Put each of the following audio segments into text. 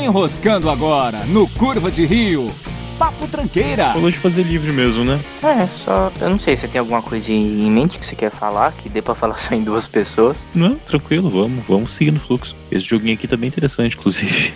Enroscando agora no Curva de Rio. Papo Tranqueira. Falou de fazer livre mesmo, né? É, só. Eu não sei se você tem alguma coisa em mente que você quer falar, que dê pra falar só em duas pessoas. Não, tranquilo, vamos, vamos seguir no fluxo. Esse joguinho aqui tá bem interessante, inclusive.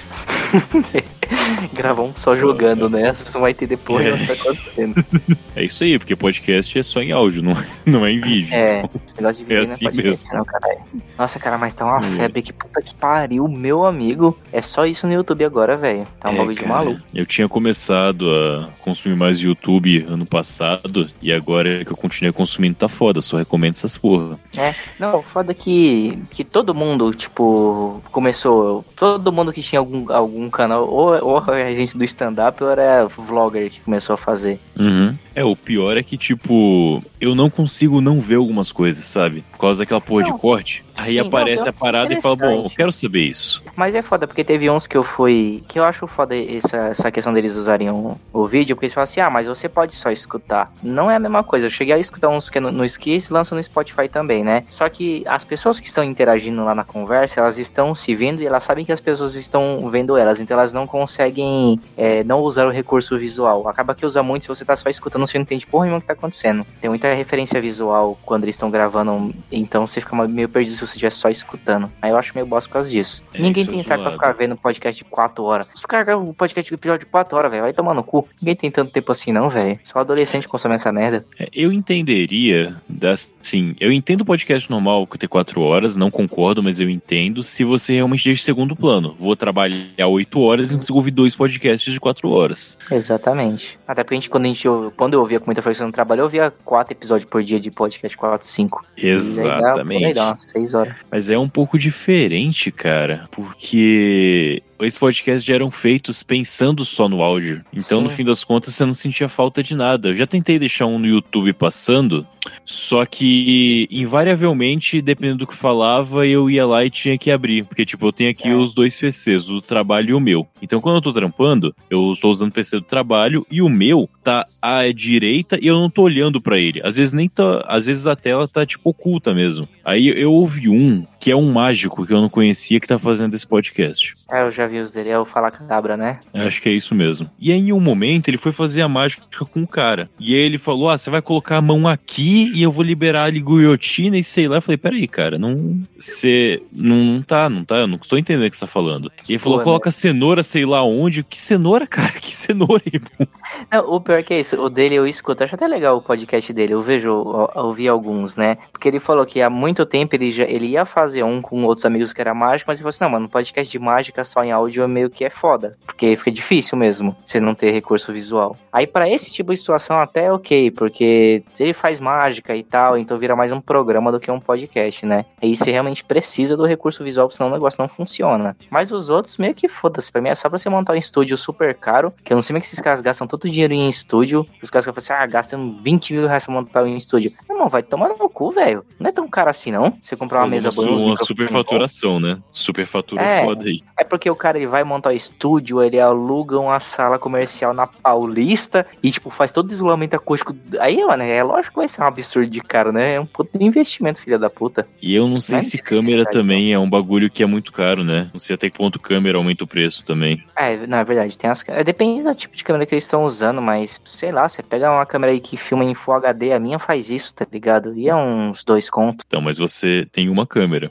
Gravar um só, jogando, né? Você vai ter depois É. o que tá acontecendo. É isso aí, porque podcast é só em áudio, não, não é em vídeo. É, então. esse negócio de vídeo É não assim pode mesmo. não, caralho. Nossa, cara, mas tá uma Hum. febre que puta que pariu, meu amigo. É só isso no YouTube agora, velho. Tá um É, bagulho de maluco. Eu tinha começado a consumir mais YouTube ano passado, e agora que eu continuei consumindo tá foda, só recomendo essas porra. É, não, foda que, que todo mundo, tipo, começou. Todo mundo que tinha algum, algum canal, ou, ou a gente do stand-up, ou era vlogger que começou a fazer. Uhum. É, o pior é que, tipo, eu não consigo não ver algumas coisas, sabe? Por causa daquela porra Não. de corte. Aí Sim, não, aparece eu a parada e fala, bom, eu quero saber isso. Mas é foda, porque teve uns que eu fui. Que eu acho foda essa, essa questão deles usarem o, o vídeo, porque eles falam assim, ah, mas você pode só escutar. Não é a mesma coisa. Eu cheguei a escutar uns que é no, no Skis lançam no Spotify também, né? Só que as pessoas que estão interagindo lá na conversa, elas estão se vendo e elas sabem que as pessoas estão vendo elas, então elas não conseguem é, não usar o recurso visual. Acaba que usa muito se você tá só escutando, você não entende porra nenhuma o que tá acontecendo. Tem muita referência visual quando eles estão gravando, então você fica meio perdido se você estiver só escutando. Aí eu acho meio bosta por causa disso. É, Ninguém isso é tem saco pra ficar vendo podcast de 4 horas. Os caras gravam um podcast de episódio de 4 horas, velho. Vai tomar no cu. Ninguém tem tanto tempo assim, não, velho. Só adolescente consome essa merda. É, Eu entenderia, das, sim, eu entendo o podcast normal que tem quatro horas, não concordo, mas eu entendo se você realmente deixa segundo plano. Vou trabalhar oito horas e consigo ouvir dois podcasts de quatro horas. Exatamente. Até porque a gente, quando, a gente, quando eu ouvia com muita frequência no trabalho, eu ouvia 4 episódios por dia de podcast, 4, 5. Exatamente. Aí dá umas 6 horas. Mas é um pouco diferente, cara, porque esses podcasts já eram feitos pensando só no áudio. Então, no Sim. fim das contas, você não sentia falta de nada. Eu já tentei deixar um no YouTube passando, só que invariavelmente, dependendo do que falava, eu ia lá e tinha que abrir. Porque, tipo, eu tenho aqui É. os dois PCs, o do trabalho e o meu. Então, quando eu tô trampando, eu estou usando o PC do trabalho e o meu tá à direita e eu não tô olhando pra ele. Às vezes nem tá, às vezes a tela tá tipo oculta mesmo. Aí eu ouvi um que é um mágico que eu não conhecia que tá fazendo esse podcast. É, eu já vi os dele. É o Fala Cabra, né? Acho que é isso mesmo. E aí, em um momento, ele foi fazer a mágica com o cara. E aí ele falou: Ah, você vai colocar a mão aqui e eu vou liberar a guilhotina e sei lá. Eu falei: Peraí, cara, não. Você. Não, não tá, não tá. Eu não estou entendendo o que você tá falando. E ele falou: Pô, né? coloca cenoura, sei lá onde. Que cenoura, cara? Que cenoura, irmão? Não, o pior que é isso, o dele eu escuto, eu acho até legal o podcast dele, eu vejo, eu ouvi alguns, né? Porque ele falou que há muito tempo ele, já, ele ia fazer um com outros amigos que era mágico, mas ele falou assim, não, mano, podcast de mágica só em áudio é meio que é foda, porque fica difícil mesmo, você não ter recurso visual. Aí pra esse tipo de situação até é ok, porque ele faz mágica e tal, então vira mais um programa do que um podcast, né? Aí você realmente precisa do recurso visual, senão o negócio não funciona. Mas os outros meio que foda-se, pra mim é só pra você montar um estúdio super caro, que eu não sei como é que esses caras gastam tanto dinheiro em estúdio, os caras que falam assim, ah, gastam 20 mil reais pra montar um estúdio. Irmão, vai tomar no cu, velho. Não é tão caro assim, não. Você comprar uma mesa boa, uns uma superfaturação, né? Superfatura É. foda aí. é porque o cara ele vai montar o estúdio, ele aluga uma sala comercial na Paulista e, tipo, faz todo o isolamento acústico. Aí, mano, é lógico que vai ser um absurdo de caro, né? É um puto investimento, filha da puta. E eu não sei Não é se interessante, câmera cara, também é um bagulho que é muito caro, né? Não sei até que ponto câmera aumenta o preço também. É, não, é verdade, tem as é, Depende do tipo de câmera que eles estão usando, mas sei lá, você pega uma câmera aí que filma em Full HD, a minha faz isso, tá ligado? E é uns dois contos. Então, mas você tem uma câmera.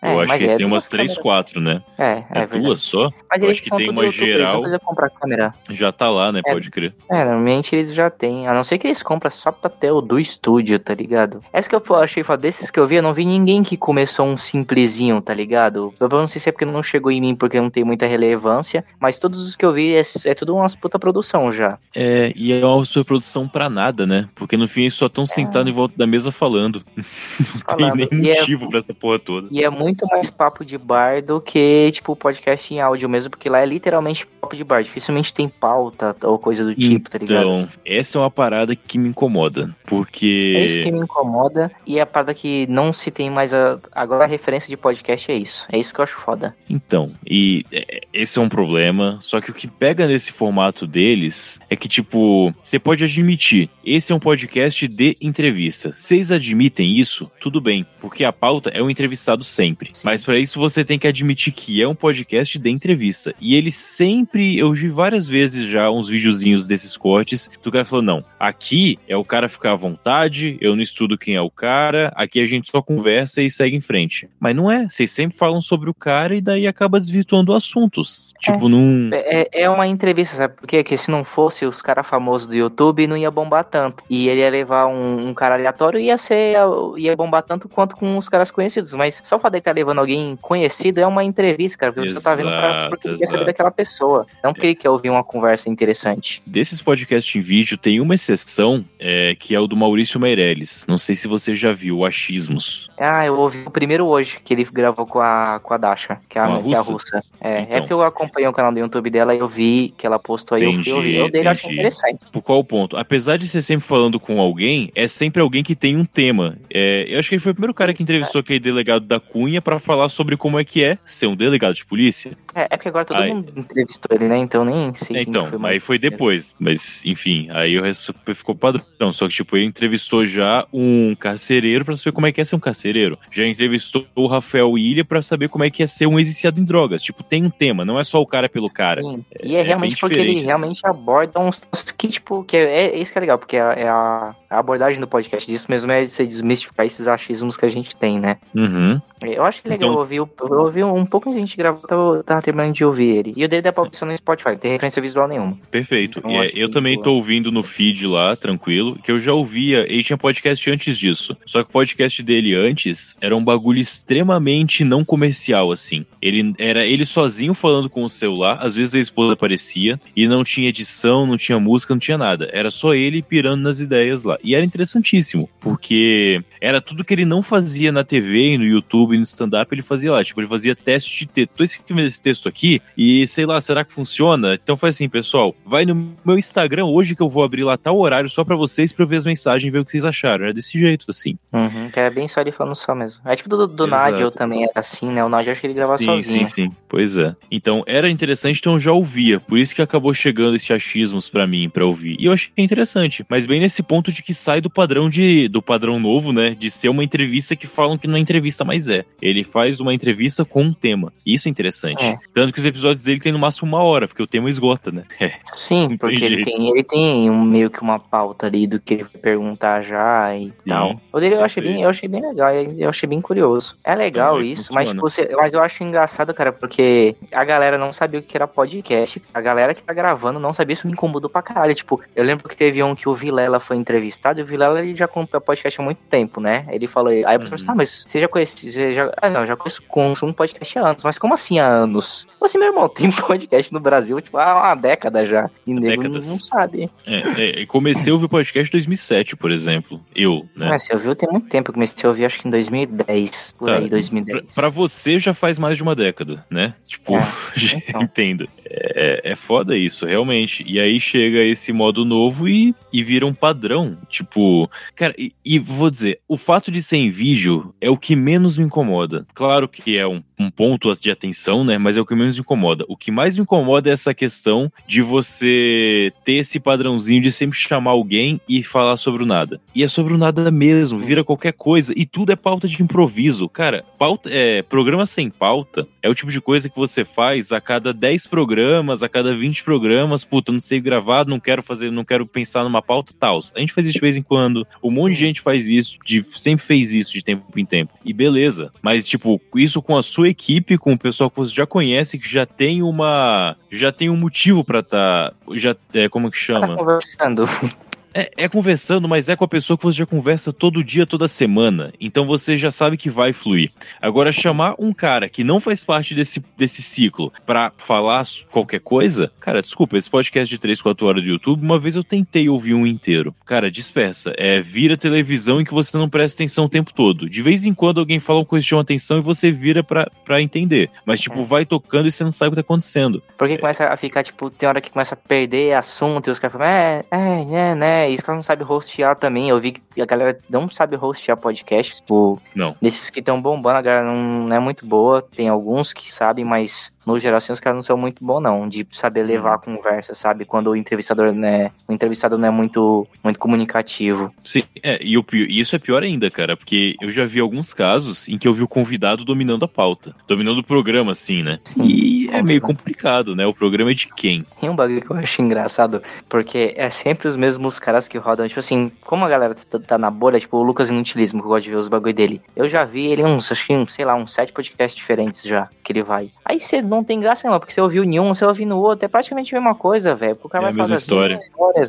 É, eu acho que eles é têm umas duas três, quatro, né? É, é, É, duas só? Mas eu eles acho que tem uma geral. Já tá lá, né? É. Pode crer. É, normalmente eles já têm. A não ser que eles compram só pra ter o do estúdio, tá ligado? Essa que eu achei foda. Desses que eu vi, eu não vi ninguém que começou um simplesinho, tá ligado? Eu não sei se é porque não chegou em mim porque não tem muita relevância. Mas todos os que eu vi é, é tudo umas puta produção já. É, e é uma superprodução pra nada, né? Porque no fim eles só estão sentados em volta da mesa falando. Não tem nem é- motivo pra essa porra toda. E é muito mais papo de bar do que, tipo, podcast em áudio mesmo, porque lá é literalmente papo de bar. Dificilmente tem pauta ou coisa do tipo, tá ligado? Então, essa é uma parada que me incomoda. É isso Porque. que me incomoda. E a parada que não se tem mais. A... Agora a referência de podcast é isso. É isso que eu acho foda. Então, e é, esse é um problema. Só que o que pega nesse formato deles é que, tipo, você pode admitir, esse é um podcast de entrevista. Vocês admitem isso? Tudo bem, porque a pauta é o entrevistado sempre. Sim. Mas para isso você tem que admitir que é um podcast de entrevista. E ele sempre, eu vi várias vezes já uns videozinhos desses cortes, do cara falou: não, aqui é o cara ficar à vontade, eu não estudo quem é o cara, aqui a gente só conversa e segue em frente. Mas não é, vocês sempre falam sobre o cara e daí acaba desvirtuando assuntos. Tipo, é. num. É, é uma entrevista, sabe por quê? Porque se não fosse os caras famosos do YouTube, não ia bombar tanto. E ele ia levar um, um cara aleatório e ia ser. ia bombar tanto quanto com os caras conhecidos. Mas só o fato estar levando alguém conhecido é uma entrevista, cara. Porque exato, você tá vendo pra, porque quer saber daquela pessoa. Não porque ele quer ouvir uma conversa interessante. Desses podcasts em vídeo, tem uma exceção é, que é o do Maurício Meirelles. Não sei se você já viu, o Achismos. Ah, eu ouvi o primeiro hoje, que ele gravou com a, com a Dasha, que é a, que é a russa. É, então, é porque eu acompanhei o canal do YouTube dela e eu vi que ela postou aí, entendi, eu fui ouvir. Eu dele achei interessante. Por qual ponto? Apesar de ser sempre falando com alguém, é sempre alguém que tem um tema. É, eu acho que ele foi o primeiro cara que entrevistou é. aquele delegado da Cunha para falar sobre como é que é ser um delegado de polícia. É, é porque agora todo aí, mundo entrevistou ele, né? Então nem sei. É, então, foi aí foi depois. Mas, enfim, aí o resto ficou padrão. Só que, tipo, ele entrevistou já um carcereiro para saber como é que é ser um carcereiro. Já entrevistou o Rafael Ilha para saber como é que é ser um ex-viciado em drogas. Tipo, tem um tema, não é só o cara pelo cara. Sim. E é, é realmente porque ele assim. realmente aborda uns que, tipo, que é, é isso que é legal, porque é, é a, a, abordagem do podcast disso mesmo é você desmistificar esses achismos que a gente tem, né? Uhum. Eu acho que é legal então... ouvir, eu ouvi um pouco que a gente gravou, tava, tava terminando de ouvir ele. E o dele dá pra opção no Spotify, não tem referência visual nenhuma. Perfeito. Então, é, eu também tô ouvindo no feed lá, tranquilo, que eu já ouvia, ele tinha podcast antes disso. Só que o podcast dele antes era um bagulho extremamente não comercial, assim. Ele era ele sozinho falando com o celular, às vezes a esposa aparecia, e não tinha edição, não tinha música, não tinha nada. Era só ele pirando nas ideias lá. E era interessantíssimo, porque era tudo que ele não fazia na TV e no YouTube no stand-up, ele fazia lá. Tipo, ele fazia teste de texto. Tô escrevendo esse texto aqui e sei lá, será que funciona? Então faz assim, pessoal, vai no meu Instagram hoje que eu vou abrir lá tal horário só para vocês pra eu ver as mensagens e ver o que vocês acharam. É desse jeito, assim. Uhum, que é bem só ele falando só mesmo. É tipo do, do Nádio também era assim, né? O Nádio acho que ele gravava sim, sozinho. Sim, sim, Pois é. Então era interessante, então eu já ouvia. Por isso que acabou chegando esses achismos para mim, para ouvir. E eu achei interessante. Mas bem nesse ponto de que sai do padrão de do padrão novo, né? De ser uma entrevista que falam que não é entrevista, mas é. Ele faz uma entrevista com um tema. Isso é interessante. É. Tanto que os episódios dele tem no máximo uma hora, porque o tema esgota, né? É. Sim, porque ele tem, ele tem um, meio que uma pauta ali do que ele vai perguntar já e Sim, tal. O dele eu achei, bem, eu achei bem legal, eu achei bem curioso. É legal isso, mas, tipo, você, mas eu acho engraçado, cara, porque a galera não sabia o que era podcast. A galera que tá gravando não sabia, isso me incomodou pra caralho. Tipo, eu lembro que teve um que o Vilela foi entrevistado, e o Vilela ele já acompanha podcast há muito tempo, né? Ele falou, aí a pessoa uhum. tá, mas você já conhece, você já, ah, não, já conheço, consumo podcast há anos, mas como assim há anos? Você, meu irmão, tem podcast no Brasil, tipo, há uma década já. E nego não, não sabe. É, é, comecei a ouvir podcast em 2007, por exemplo. Eu, né? Mas você ouviu tem muito tempo. Eu comecei a ouvir, acho que em 2010. Por tá. aí, 2010. Pra, pra, você já faz mais de uma década, né? Tipo, é, então. entendo. É, é foda isso, realmente. E aí chega esse modo novo e, e vira um padrão. Tipo, cara, e, e vou dizer, o fato de ser em vídeo é o que menos me incomoda. Claro que é um, um ponto de atenção, né? Mas é o que menos me incomoda. O que mais me incomoda é essa questão de você ter esse padrãozinho de sempre chamar alguém e falar sobre o nada. E é sobre o nada mesmo, vira qualquer coisa. E tudo é pauta de improviso. Cara, pauta, é, programa sem pauta é o tipo de coisa que você faz a cada 10 programas, a cada 20 programas. Puta, não sei gravar, não quero fazer, não quero pensar numa pauta, tal. A gente faz isso de vez em quando. Um monte de gente faz isso, de, sempre fez isso de tempo em tempo. E beleza. Mas, tipo, isso com a sua equipe, com o pessoal que você já conhece, que já tem uma. Já tem um motivo para estar. Tá, já é, como que chama? Tá conversando. É, é, conversando, mas é com a pessoa que você já conversa todo dia, toda semana. Então você já sabe que vai fluir. Agora, chamar um cara que não faz parte desse, desse ciclo para falar qualquer coisa, cara, desculpa, esse podcast de 3, 4 horas do YouTube, uma vez eu tentei ouvir um inteiro. Cara, dispersa. É, vira televisão em que você não presta atenção o tempo todo. De vez em quando alguém fala uma coisa que chama atenção e você vira pra, pra entender. Mas, tipo, vai tocando e você não sabe o que tá acontecendo. Porque começa a ficar, tipo, tem hora que começa a perder assunto e os caras falam, é, é, é, né? É, isso que ela não sabe hostear também. Eu vi que a galera não sabe hostear podcast. Tipo, Não. desses que estão bombando, a galera não, não é muito boa. Tem alguns que sabem, mas no geral, assim, os caras não são muito bons, não. De saber levar a conversa, sabe? Quando o entrevistador, né? O entrevistado não é muito, muito comunicativo. Sim, é, e o e isso é pior ainda, cara, porque eu já vi alguns casos em que eu vi o convidado dominando a pauta, dominando o programa, assim, né? E é meio complicado, né? O programa é de quem? Tem um bagulho que eu acho engraçado, porque é sempre os mesmos caras que rodam. Tipo assim, como a galera tá, tá na bolha, tipo o Lucas Inutilismo, que eu gosto de ver os bagulho dele. Eu já vi ele uns, acho que, uns, sei lá, uns sete podcasts diferentes já, que ele vai. Aí você não tem graça não, porque você ouviu em um, você ouviu no outro, é praticamente a mesma coisa, velho. O cara É a mesma mesmas histórias,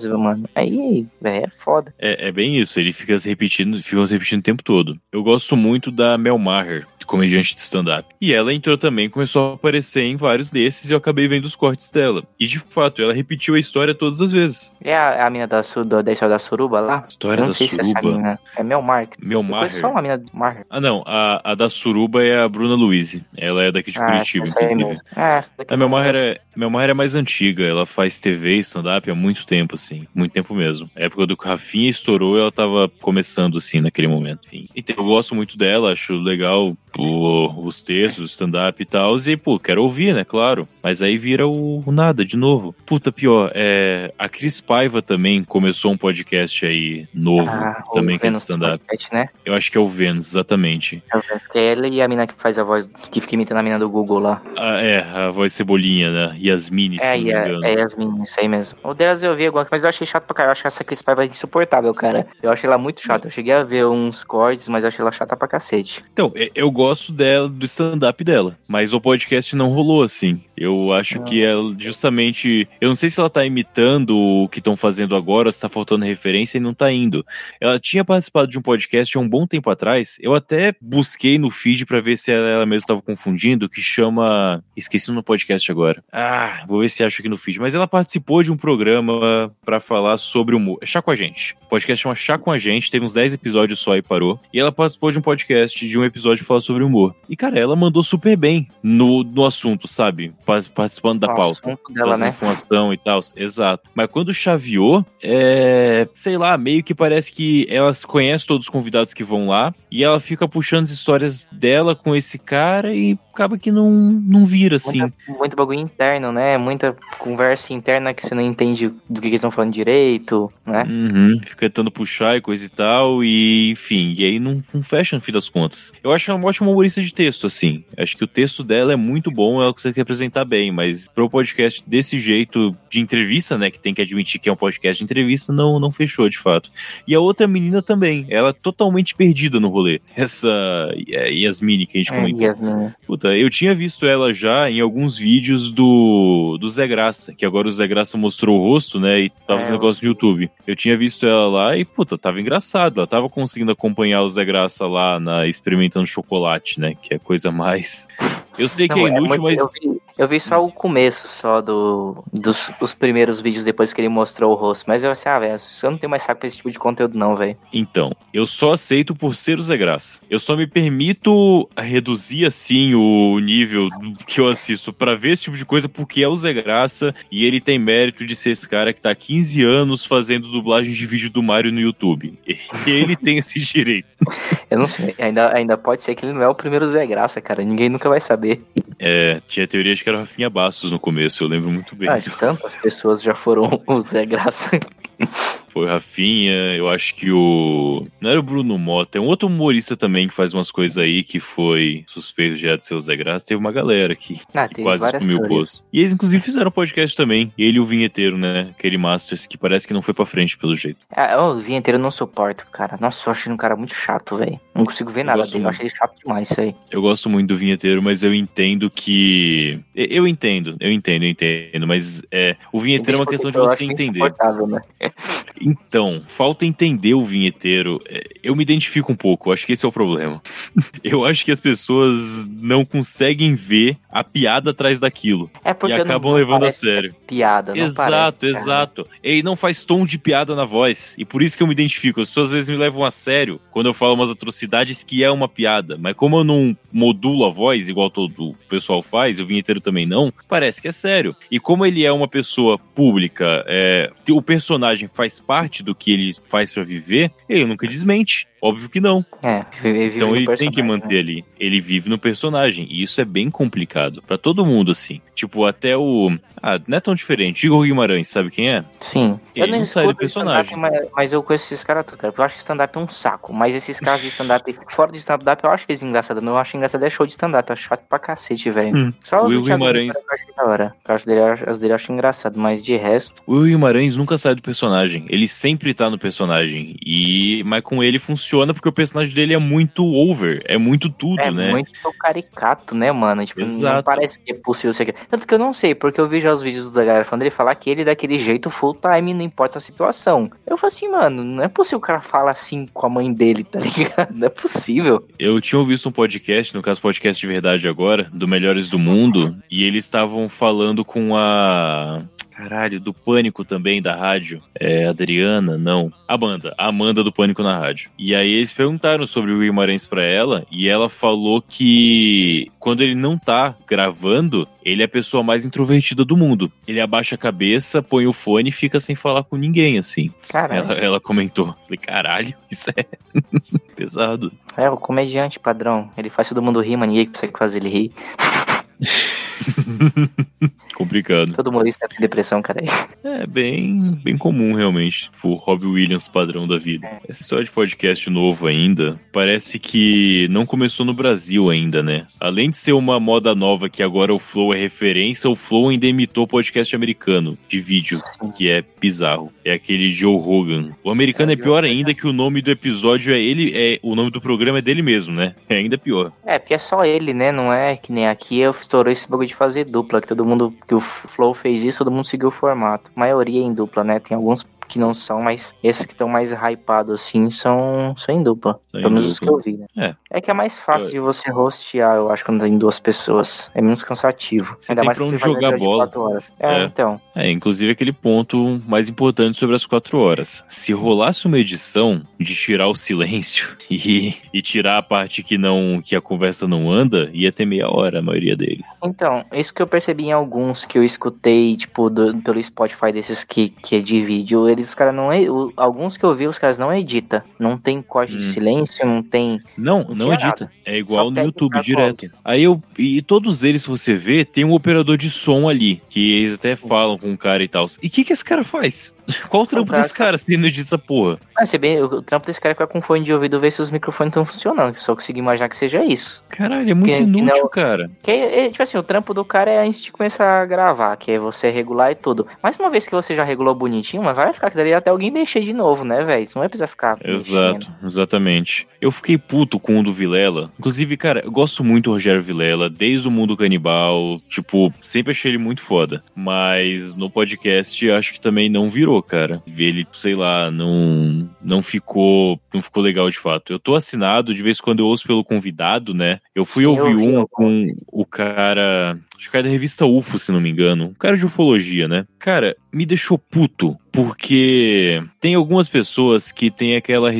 mano. Aí, velho, é foda. É, é bem isso, ele fica se repetindo, fica se repetindo o tempo todo. Eu gosto muito da Mel Maher, comediante de stand-up. E ela entrou também, começou a aparecer em vários desses e eu acabei vendo os cortes dela. E de fato, ela repetiu a história todas as vezes. É a, a mina da, su- da, da história da suruba lá? História da sei se é essa suruba. mina. É Mel Mark. Mel só uma mina do Maher. Ah, não, a, a da Suruba é a Bruna Luiz. Ela é daqui de Curitiba, essa aí inclusive. É, essa daqui A Mel conheço. é, Mel Maher é mais antiga, ela faz TV e stand-up há muito tempo, assim. Muito tempo mesmo. A época do que o Rafinha estourou, ela tava começando, assim, naquele momento. Enfim. Então, eu gosto muito dela, acho legal o- os textos, o stand-up e tal. E, pô, quero ouvir, né? Claro. Mas aí vira o, o nada, de novo. Puta, pior, é, a Cris Paiva também começou um podcast aí novo, Ah, o também que é de Vênus stand-up. Né? Eu acho que é o Vênus, exatamente. Eu penso que é ela e a mina que faz a voz, que fica imitando a mina do Google lá. Ah, é, a voz cebolinha, né? Se É, não me e engano. é Yasmin, isso aí mesmo. O delas eu vi agora, mas eu achei chato pra caralho. Eu acho essa Cris Paiva insuportável, cara. Eu achei ela muito chata. Eu cheguei a ver uns cortes, mas eu achei ela chata pra cacete. Então, e- eu gosto dela, do stand-up dela, mas o podcast não rolou assim. Eu acho que ela justamente. Eu não sei se ela tá imitando o que estão fazendo agora, se tá faltando referência e não tá indo. Ela tinha participado de um podcast há um bom tempo atrás. Eu até busquei no feed pra ver se ela, mesma estava confundindo, que chama. Esqueci no podcast agora. Ah, vou ver se acho aqui no feed. Mas ela participou de um programa pra falar sobre humor. É Chá com a gente. O podcast chama Chá com a gente, teve uns 10 episódios só e parou. E ela participou de um podcast, de um episódio pra falar sobre humor. E, cara, ela mandou super bem no, no assunto, sabe? Pa- Participando da pauta assunto dela, né? informação e tal. Exato. Mas quando chaveou, é. Sei lá, meio que parece que ela conhece todos os convidados que vão lá e ela fica puxando as histórias dela com esse cara e acaba que não, não vira assim. Muita- muito bagulho interno, né? Muita conversa interna que você não entende do que eles estão falando direito, né? Uhum, fica tentando puxar e coisa e tal, e enfim, e aí não, não fecha no fim das contas. Eu acho ela uma ótima humorista de texto, assim. Acho que o texto dela é muito bom, ela consegue representar bem, mas pro podcast desse jeito de entrevista, né, que tem que admitir que é um podcast de entrevista, não, não fechou de fato. E a outra menina também, ela totalmente perdida no rolê. Essa é, Yasmini que a gente É, comentou. Puta, eu tinha visto ela já em alguns vídeos do, do Zé Graça, que agora o Zé Graça mostrou o rosto, né, e tava É, fazendo negócio no YouTube. Eu tinha visto ela lá e, puta, tava engraçado. Ela tava conseguindo acompanhar o Zé Graça lá na experimentando chocolate, né, que é coisa mais... Eu sei que Não, é inútil, muito- mas... eu, vi, eu vi só o começo só do, dos os primeiros vídeos depois que ele mostrou o rosto. Mas eu assim, ah, velho, eu não tenho mais saco pra esse tipo de conteúdo, não, velho. Então, eu só aceito por ser o Zé Graça. Eu só me permito reduzir, assim, o nível que eu assisto pra ver esse tipo de coisa porque é o Zé Graça e ele tem mérito de ser esse cara que tá há 15 anos fazendo dublagem de vídeo do Mario no YouTube. E ele tem esse direito. Eu não sei. Ainda, ainda pode ser que ele não é o primeiro Zé Graça, cara. Ninguém nunca vai saber. É, tinha teoria de que era Rafinha Bastos no começo, eu lembro muito bem. Ah, de tantas pessoas já foram o Zé Graça. Foi o Rafinha, eu acho que o. Não era o Bruno Mota, é um outro humorista também que faz umas coisas aí que foi suspeito já de ser o Zé Graça. Teve uma galera aqui Ah, que quase comiu o poço. E eles, inclusive, fizeram podcast também. Ele e o vinheteiro, né? Aquele Masters, que parece que não foi pra frente pelo jeito. Ah, eu, o vinheteiro eu não suporto, cara. Nossa, eu achei um cara muito chato, velho. Não consigo ver Eu nada gosto dele. Eu muito. achei ele chato demais isso aí. Eu gosto muito do vinheteiro, mas eu entendo que. Eu entendo, eu entendo, eu entendo. Mas é, o vinheteiro é uma questão de Eu você acho entender. né? Então, falta entender o vinheteiro. É, Eu me identifico um pouco, acho que esse é o problema. Eu acho que as pessoas não conseguem ver a piada atrás daquilo É e porque não acabam levando a sério. piada, não Exato, parece, exato. Ele não faz tom de piada na voz. E por isso que eu me identifico. As pessoas às vezes me levam a sério quando eu falo umas atrocidades que é uma piada. Mas como eu não modulo a voz, igual todo o pessoal faz, e o vinheteiro também não, parece que é sério. E como ele é uma pessoa pública, é, o personagem faz parte do que ele faz para viver, ele nunca desmente. Óbvio que não. É, ele então ele tem que manter né? ali. Ele vive no personagem. E isso é bem complicado. para todo mundo, assim. Tipo, até o. Ah, não é tão diferente. Igor Guimarães, sabe quem é? Sim. Ele eu não, não sai do personagem. Mas, mas, eu conheço esses caras tudo, cara. Eu acho que stand-up é um saco. Mas esses caras de stand-up, fora de stand-up, eu acho que eles engraçados. Não acho engraçado é show de stand-up. Eu acho chato pra cacete, velho. Hum. Só o Will Guimarães. Eu acho da hora. As dele, as dele eu acho engraçado. Mas de resto. O Will Guimarães nunca sai do personagem. Ele sempre tá no personagem. E. Mas com ele funciona porque o personagem dele é muito over, é muito tudo, é né? É muito caricato, né, mano? Tipo, Exato. não parece que é possível ser. Tanto que eu não sei, porque eu vejo os vídeos da galera falando ele falar que ele é daquele jeito full time, não importa a situação. Eu falo assim, mano, não é possível o cara falar assim com a mãe dele, tá ligado? Não é possível. Eu tinha visto um podcast, no caso podcast de verdade agora, do Melhores do Mundo, e eles estavam falando com a Caralho, do Pânico também, da rádio. É, Adriana? Não. Amanda. A Amanda do Pânico na rádio. E aí eles perguntaram sobre o Guimarães pra ela, e ela falou que quando ele não tá gravando, ele é a pessoa mais introvertida do mundo. Ele abaixa a cabeça, põe o fone e fica sem falar com ninguém, assim. Caralho. Ela, ela comentou. Falei, caralho, isso é pesado. É, o comediante padrão. Ele faz todo mundo rir, mas ninguém consegue fazer ele rir. Complicado. Todo humorista tem depressão, cara. É bem, bem comum, realmente. O Robbie Williams padrão da vida. Essa história de podcast novo ainda, parece que não começou no Brasil ainda, né? Além de ser uma moda nova que agora o Flow é referência, o Flow ainda imitou podcast americano de vídeo, que é bizarro. É aquele Joe Rogan. O americano é, é pior ainda que o nome do episódio é ele, é o nome do programa é dele mesmo, né? É ainda pior. É, porque é só ele, né? Não é que nem aqui eu estourou esse bagulho de fazer dupla, que todo mundo que o Flow fez isso, todo mundo seguiu o formato. A maioria em dupla, né? Tem alguns que não são, mas esses que estão mais hypados assim são, são em dupla. São pelo menos os que eu vi, né? É. é que é mais fácil eu... de você hostear, eu acho, quando tem duas pessoas. É menos cansativo. Você Ainda mais pra onde jogar bola. É, é, então. É, inclusive aquele ponto mais importante sobre as quatro horas. Se rolasse uma edição de tirar o silêncio e, e tirar a parte que não que a conversa não anda, ia ter meia hora a maioria deles. Então, isso que eu percebi em alguns que eu escutei, tipo, do, pelo Spotify desses que, que é de vídeo, eles, os caras não. Alguns que eu vi, os caras não edita. Não tem corte hum. de silêncio, não tem. Não, não, não edita. Nada. É igual no YouTube direto. Aí eu. E todos eles, se você vê, tem um operador de som ali. Que eles até falam com o cara e tal. E o que, que esse cara faz? Qual o trampo desse cara se ele não edita essa porra? Ah, se bem, o trampo desse cara é ficar com fone de ouvido ver se os microfones estão funcionando. Que só consigo imaginar que seja isso. Caralho, é muito que, inútil, que não, cara. Que é, é, tipo assim, o trampo do cara é antes de começar a gravar, que é você regular e tudo. Mas uma vez que você já regulou bonitinho, mas vai ficar que daria até alguém mexer de novo, né, velho? Não vai precisar ficar. Exato, mexendo. exatamente. Eu fiquei puto com o do Vilela. Inclusive, cara, eu gosto muito do Rogério Vilela, desde o mundo canibal. Tipo, sempre achei ele muito foda. Mas no podcast acho que também não virou, cara. Ele, sei lá, não, não ficou. Não ficou legal de fato. Eu tô assinado, de vez em quando eu ouço pelo convidado, né? Eu fui Sim, ouvir eu um com o cara. Acho que era da revista UFO, se não me engano. Um cara de ufologia, né? Cara, me deixou puto porque tem algumas pessoas que tem aquela,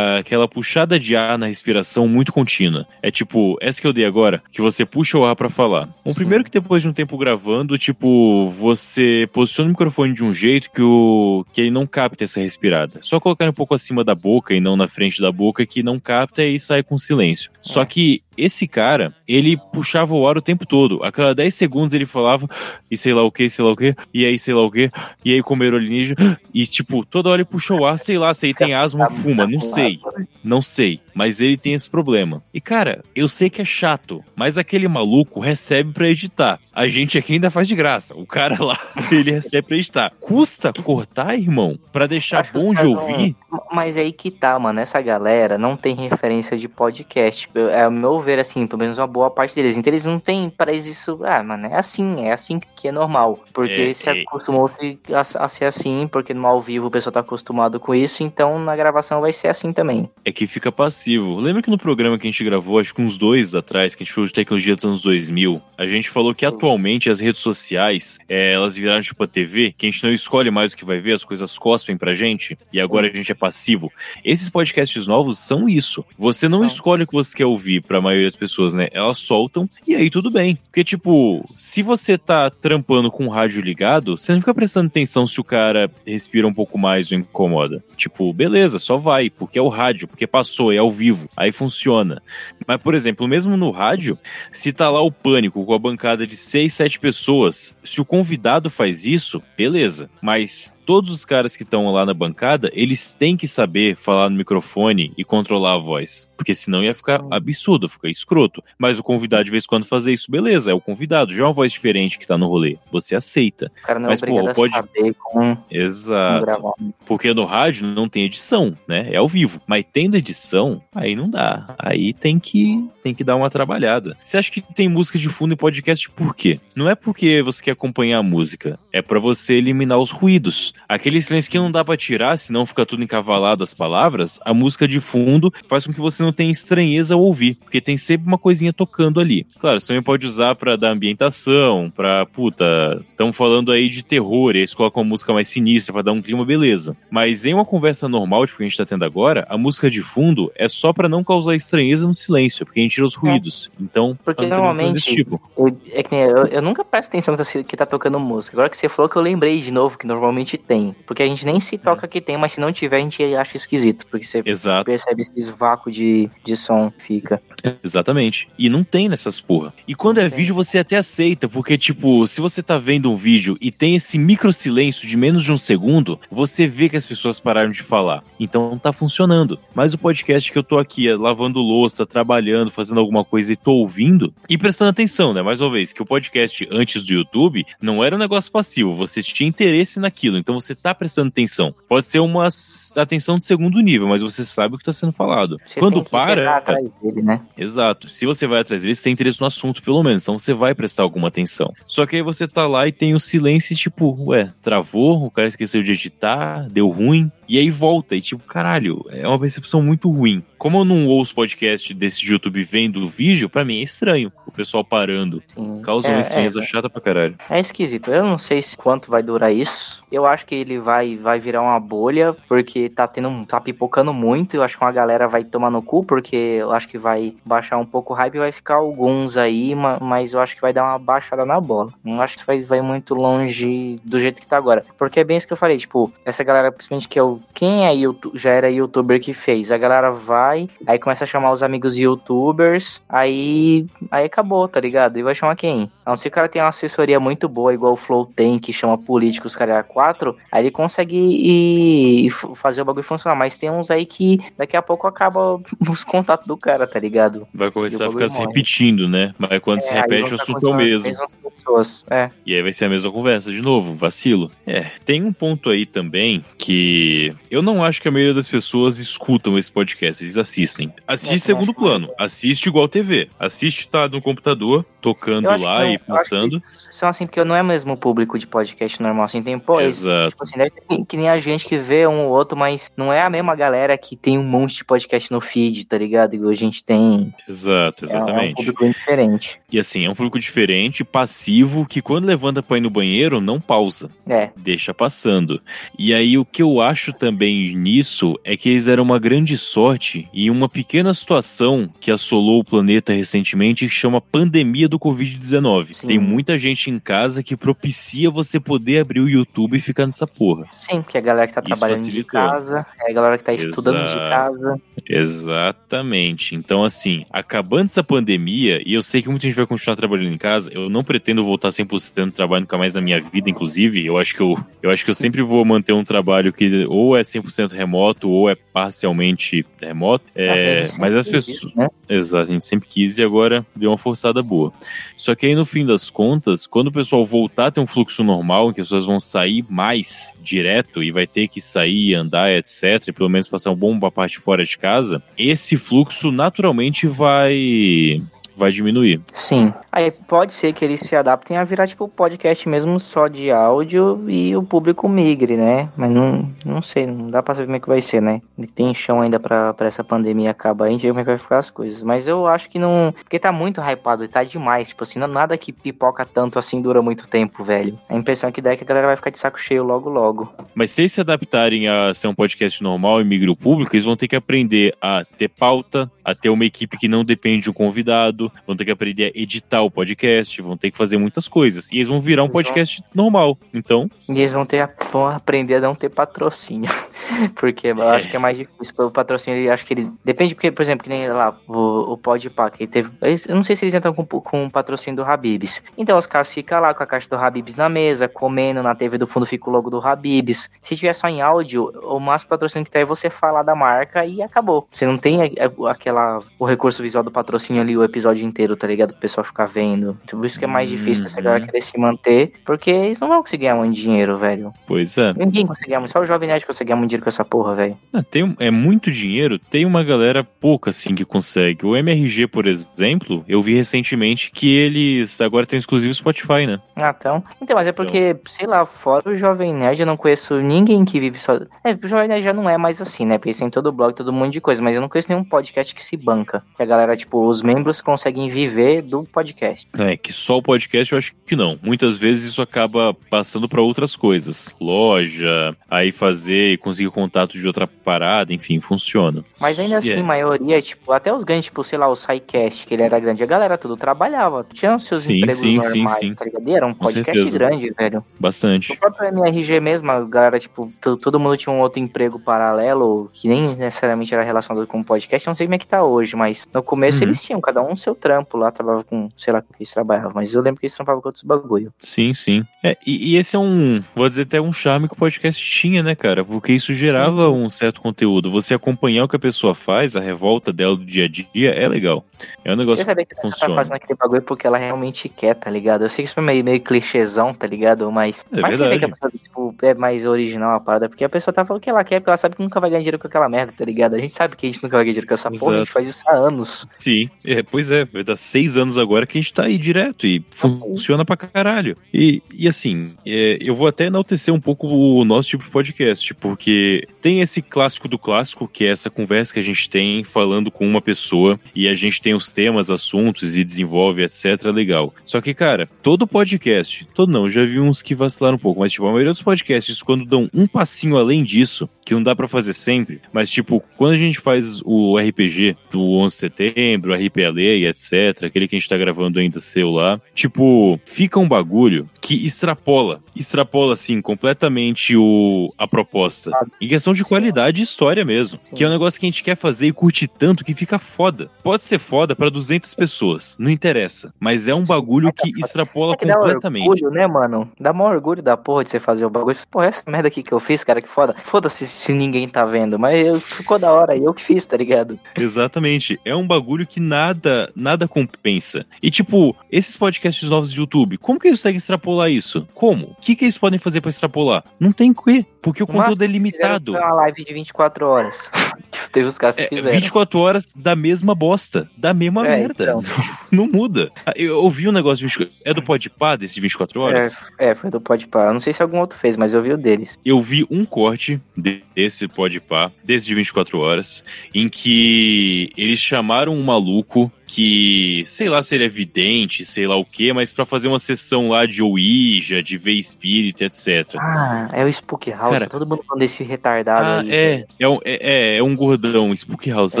aquela puxada de ar na respiração muito contínua. É tipo, essa que eu dei agora, que você puxa o ar para falar. O primeiro que depois de um tempo gravando, tipo, você posiciona o microfone de um jeito que o que ele não capta essa respirada. Só colocar um pouco acima da boca e não na frente da boca que não capta e sai com silêncio. Só é. que esse cara, ele puxava o ar o tempo todo. A cada 10 segundos ele falava, e sei lá o que, sei lá o que, e aí sei lá o que, e aí comer alienígena, e tipo, toda hora ele puxa o ar, sei lá, se ele tem asma fuma, não sei. Não sei. Mas ele tem esse problema. E cara, eu sei que é chato, mas aquele maluco recebe pra editar. A gente aqui ainda faz de graça. O cara lá, ele recebe pra editar. Custa cortar, irmão? Pra deixar bom de ouvir? Mas aí que tá, mano. Essa galera não tem referência de podcast. É o meu ver, assim, pelo menos uma boa parte deles. Então eles não têm para isso. Ah, mano, é assim, é assim que é normal. Porque é, se é... acostumou a, a, ser assim, porque no ao vivo o pessoal tá acostumado com isso, então na gravação vai ser assim também. É que fica passivo. Lembra que no programa que a gente gravou, acho que uns dois atrás, que a gente falou de tecnologia dos anos 2000, a gente falou que atualmente as redes sociais, é, elas viraram tipo a TV, que a gente não escolhe mais o que vai ver, as coisas cospem pra gente, e agora a gente é passivo. Esses podcasts novos são isso. Você não escolhe o que você quer ouvir pra maioria maioria das pessoas, né? Elas soltam e aí tudo bem. Porque, tipo, se você tá trampando com o rádio ligado, você não fica prestando atenção se o cara respira um pouco mais ou incomoda. Tipo, beleza, só vai, porque é o rádio, porque passou, é ao vivo, aí funciona. Mas, por exemplo, mesmo no rádio, se tá lá o pânico com a bancada de seis, sete pessoas, se o convidado faz isso, beleza. Mas todos os caras que estão lá na bancada, eles têm que saber falar no microfone e controlar a voz. Porque senão ia ficar absurdo, ficar escroto. Mas o convidado, de vez em quando, fazer isso, beleza, é o convidado, já é uma voz diferente que tá no rolê. Você aceita. O cara não Mas, é pô, pode- saber como, Exato. Porque no rádio não tem edição, né? É ao vivo. Mas tendo edição, aí não dá. Aí tem que tem que dar uma trabalhada. Você acha que tem música de fundo em podcast por quê? Não é porque você quer acompanhar a música, é pra você eliminar os ruídos. Aquele silêncio que não dá pra tirar, senão fica tudo encavalado as palavras, a música de fundo faz com que você não tenha estranheza ao ouvir, porque tem sempre uma coisinha tocando ali. Claro, você também pode usar pra dar ambientação, pra, puta, estão falando aí de terror, e aí você coloca uma música mais sinistra pra dar um clima, beleza. Mas em uma conversa normal, tipo que a gente tá tendo agora, a música de fundo é só pra não causar estranheza no silêncio, porque a gente tira os ruídos. Então, Porque coisa normalmente- tipo. Eu, é que nem eu, eu nunca presto atenção que tá, que tá tocando música. Agora que você falou que eu lembrei de novo que normalmente tem. Porque a gente nem se toca que tem, mas se não tiver, a gente acha esquisito. Porque você Exato. percebe esses vácuos de, de som fica. Exatamente. E não tem nessas porra. E quando é vídeo, você até aceita, porque, tipo, se você tá vendo um vídeo e tem esse micro silêncio de menos de um segundo, você vê que as pessoas pararam de falar. Então tá funcionando. Mas o podcast que eu tô aqui, é, lavando louça, trabalhando, fazendo alguma coisa e tô ouvindo, e prestando atenção, né? Mais uma vez, que o podcast antes do YouTube não era um negócio passivo, você tinha interesse naquilo, então você tá prestando atenção. Pode ser uma atenção de segundo nível, mas você sabe o que tá sendo falado. Você Quando para. dele, né? Exato. Se você vai atrás dele, você tem interesse no assunto, pelo menos. Então você vai prestar alguma atenção. Só que aí você tá lá e tem o silêncio e, tipo, ué, travou, o cara esqueceu de editar, deu ruim. E aí volta. E tipo, caralho, é uma percepção muito ruim. Como eu não ouço podcast desse de YouTube vendo o vídeo, pra mim é estranho. O pessoal parando. Sim. Causa uma É, estranheza é, chata pra caralho. É esquisito. Eu não sei se quanto vai durar isso. Eu acho que ele vai, vai virar uma bolha, porque tá tendo, um- tá pipocando muito. Eu acho que uma galera vai tomar no cu, porque eu acho que vai baixar um pouco o hype e vai ficar alguns aí, ma- mas eu acho que vai dar uma baixada na bola. Não acho que vai, vai muito longe do jeito que tá agora. Porque é bem isso que eu falei, tipo, essa galera, principalmente que eu. Quem é YouTube, já era youtuber que fez? A galera vai, aí começa a chamar os amigos youtubers, aí. Aí acabou, tá ligado? E vai chamar quem? A não ser que o cara tenha uma assessoria muito boa, igual o Flow tem, que chama políticos, cara, quatro, aí ele consegue ir, fazer o bagulho funcionar. Mas tem uns aí que daqui a pouco acaba os contatos do cara, tá ligado? Vai começar a ficar bagulho se morre. repetindo, né? Mas quando se É, aí repete, o assunto é o mesmo. pessoas. É. E aí vai ser a mesma conversa de novo, vacilo. É, tem um ponto aí também que eu não acho que a maioria das pessoas escutam esse podcast, eles assistem. Assiste É, segundo plano, assiste igual TV. Assiste, tá no computador, tocando lá que não, e pensando. São assim, porque não é mesmo o público de podcast normal, assim, tem, pô, Exato. tipo assim, ter que nem a gente que vê um ou outro, mas não é a mesma galera que tem um monte de podcast no feed, tá ligado? Igual a gente tem. Exato, É, é um exatamente. público diferente. E assim, é um público diferente, passivo, que quando levanta pra ir no banheiro, não pausa. É, deixa passando. E aí o que eu acho também nisso é que eles deram uma grande sorte em uma pequena situação que assolou o planeta recentemente que chama pandemia do Covid-19. Sim. Tem muita gente em casa que propicia você poder abrir o YouTube e ficar nessa porra. sim, porque a galera que tá Isso trabalhando de facilitou. casa, é a galera que tá estudando de Exato. casa. Exatamente. Então, assim, acabando essa pandemia, e eu sei que muita gente vai continuar trabalhando em casa, eu não pretendo voltar 100% no trabalho nunca mais na minha vida, inclusive. Eu acho que eu, eu acho que eu sempre vou manter um trabalho que ou é 100% remoto ou é parcialmente remoto. A É, gente mas as pessoas. né? Exato, a gente sempre quis e agora deu uma forçada boa. Só que aí no fim das contas, quando o pessoal voltar a ter um fluxo normal, em que as pessoas vão sair mais direto e vai ter que sair, andar, etc., e pelo menos passar um bom uma parte fora de casa, esse fluxo naturalmente vai vai diminuir. Sim. Aí pode ser que eles se adaptem a virar tipo podcast mesmo só de áudio e o público migre, né? Mas não, não sei, não dá pra saber como é que vai ser, né? Tem chão ainda pra, pra essa pandemia acabar, a gente vê como é que vai ficar as coisas. Mas eu acho que não. Porque tá muito hypado e tá demais. Tipo assim, não- nada que pipoca tanto assim dura muito tempo, velho. A impressão que dá é que a galera vai ficar de saco cheio logo logo. Mas se eles se adaptarem a ser um podcast normal e migrar o público, eles vão ter que aprender a ter pauta, a ter uma equipe que não depende de um convidado, vão ter que aprender a editar o podcast, vão ter que fazer muitas coisas. E eles vão virar um podcast normal. Então. E eles vão, ter, vão aprender a não ter patrocínio. porque eu É. acho que é mais difícil. O patrocínio, ele, acho que ele. Depende, porque, por exemplo, que nem lá, o, o Podpah, que teve. Eu não sei se eles entram com, com o patrocínio do Habibs. Então os caras ficam lá com a caixa do Habibs na mesa, comendo, na TV do fundo fica o logo do Habibs. Se tiver só em áudio, o máximo patrocínio que tem é você falar da marca e acabou. Você não tem a- a- aquela o recurso visual do patrocínio ali o episódio inteiro, tá ligado? O pessoal ficar vendo. Por isso que é mais difícil essa Uhum. galera querer se manter, porque eles não vão conseguir ganhar muito dinheiro, velho. Pois é. Ninguém consegue ganhar muito, só o Jovem Nerd consegue ganhar muito dinheiro com essa porra, velho. Ah, Tem, é muito dinheiro, tem uma galera pouca assim que consegue. O MRG, por exemplo, eu vi recentemente que eles agora têm exclusivo Spotify, né? Ah, então. Então, mas é porque, sei lá, fora o Jovem Nerd, eu não conheço ninguém que vive só. É, o Jovem Nerd já não é mais assim, né? Porque têm todo o blog, todo mundo de coisa, mas eu não conheço nenhum podcast que se banca. Que a galera, tipo, os membros conseguem viver do podcast. É, que só o podcast eu acho que não. Muitas vezes isso acaba passando pra outras coisas. Loja, aí fazer e conseguir contato de outra parada, enfim, funciona. Mas ainda assim, Yeah. a maioria, tipo, até os grandes, tipo, sei lá, o SciCast, que ele era grande, a galera tudo trabalhava. Tinha os seus Sim, empregos sim, sim, normais, sim. tá ligado? Era um podcast grande, velho. Bastante. O próprio MRG mesmo, a galera, tipo, to- todo mundo tinha um outro emprego paralelo, que nem necessariamente era relacionado com o podcast, não sei como é que tá hoje, mas no começo Uhum. eles tinham cada um seu trampo lá, trabalhava com, sei lá com que eles trabalhavam, mas eu lembro que eles trabalhavam com outros bagulho. Sim, sim. É, e, e esse é um, vou dizer até um charme que o podcast tinha, né, cara? Porque isso gerava um certo conteúdo. Você acompanhar o que a pessoa faz, a revolta dela do dia a dia, é legal. É um negócio Você saber que ela tá funciona. fazendo aquele bagulho porque ela realmente quer, tá ligado? Eu sei que isso é meio, meio clichêzão, tá ligado? Mas, É mas você vê verdade. que a pessoa tipo, é mais original a parada, porque a pessoa tá falando o que ela quer, porque ela sabe que nunca vai ganhar dinheiro com aquela merda, tá ligado? A gente sabe que a gente nunca vai ganhar dinheiro com essa porra, a gente faz isso há anos. Sim, é, pois é, vai dar seis anos agora que a gente tá aí direto e funciona pra caralho. E, e assim, é, eu vou até enaltecer um pouco o nosso tipo de podcast, porque tem esse clássico do clássico, que é essa conversa que a gente tem falando com uma pessoa e a gente tem os temas, assuntos e desenvolve, etc. Legal. Só que, cara, todo podcast, todo não, já vi uns que vacilaram um pouco, mas tipo, a maioria dos podcasts, quando dão um passinho além disso, que não dá pra fazer sempre, mas tipo, quando a gente faz o RPG do 11 de setembro, RPLE e etc, aquele que a gente tá gravando ainda seu lá, tipo, fica um bagulho que extrapola, extrapola assim completamente o a proposta. Em questão de qualidade e história mesmo, que é um negócio que a gente quer fazer e curte tanto que fica foda. Pode ser foda pra 200 pessoas, não interessa, mas é um bagulho que extrapola É que dá completamente. orgulho, né, mano? Dá maior orgulho da porra de você fazer o bagulho. Pô, essa merda aqui que eu fiz, cara, que foda. Foda-se se ninguém tá vendo, mas eu, ficou da hora, eu que fiz, tá ligado? Exatamente. É um bagulho que nada, nada compensa. E tipo, esses podcasts novos de YouTube, como que eles conseguem extrapolar isso? Como? O que, que eles podem fazer pra extrapolar? Não tem que, porque o No conteúdo é limitado. Uma live de 24 horas. Teve os caras que É, fizeram. 24 horas da mesma bosta, da mesma É, merda. então. Não muda. Ah, Eu ouvi um negócio de 24... É do Podpah desse 24 horas? É, é, foi do Podpah. Eu não sei se algum outro fez, mas eu vi o deles. eu vi um corte desse Podpah, desse de 24 horas, em que eles chamaram um maluco que, sei lá se ele é vidente, sei lá o que, mas pra fazer uma sessão lá de Ouija, de ver espírito, etc. Ah, é o Spook House. Cara, todo mundo falando desse retardado Ah, aí. é, é, um- é, é um gordão, Spook House, É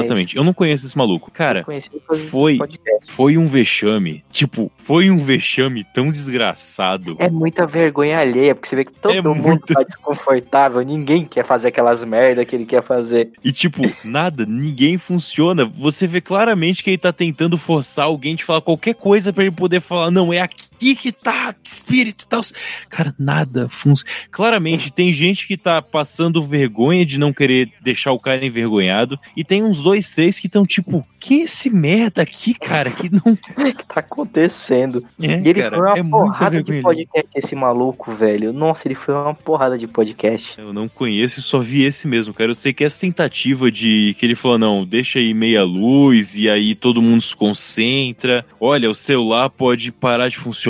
exatamente. Eu não conheço esse maluco. Cara, foi- foi um vexame. Tipo, foi um vexame tão desgraçado. É muita vergonha alheia, porque você vê que todo É mundo muita- tá desconfortável, ninguém quer fazer aquelas merda que ele quer fazer. E, tipo, nada, ninguém funciona. Você vê claramente que ele tá tentando forçar alguém de falar qualquer coisa pra ele poder falar, não, é aqui que tá espírito e tal. Cara, nada funciona. Claramente, tem gente que tá passando vergonha de não querer deixar o cara envergonhado. E tem uns dois, três que estão tipo, que é esse merda aqui, cara? Que não. O que tá acontecendo? É, e ele cara, foi uma é porrada de podcast, esse maluco, velho. Nossa, ele foi uma porrada de podcast. Eu não conheço e só vi esse mesmo, cara. Eu sei que essa tentativa de que ele falou, não, deixa aí meia luz e aí todo mundo se concentra. Olha, o celular pode parar de funcionar,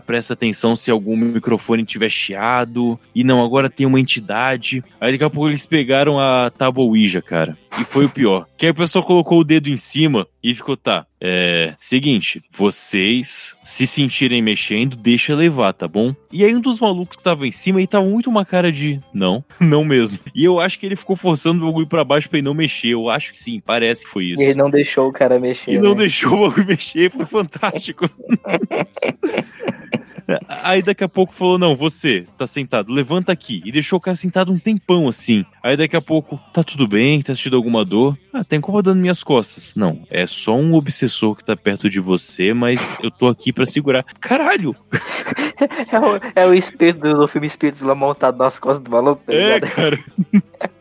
presta atenção se algum microfone tiver chiado. E não, agora tem uma entidade. Aí daqui a pouco eles pegaram a tábua Ouija, cara. E foi o pior. Que aí pessoa colocou o dedo em cima, E ficou, tá, é. Seguinte, vocês se sentirem mexendo, deixa levar, tá bom? E aí um dos malucos que tava em cima, ele tava muito uma cara de. Não, não mesmo. E eu acho que ele ficou forçando o bagulho pra baixo pra ele não mexer. Eu acho que sim, parece que foi isso. E ele não deixou o cara mexer. E não né? deixou o bagulho mexer, foi fantástico. Aí daqui a pouco falou: Não, você tá sentado, levanta aqui. E deixou o cara sentado um tempão assim. Aí daqui a pouco, tá tudo bem? Tá sentindo alguma dor? Ah, tá incomodando minhas costas. Não, é só um obsessor que tá perto de você, mas eu tô aqui pra segurar. Caralho! É o, é o espírito do, filme Espíritos lá montado nas costas do maluco, tá É, cara.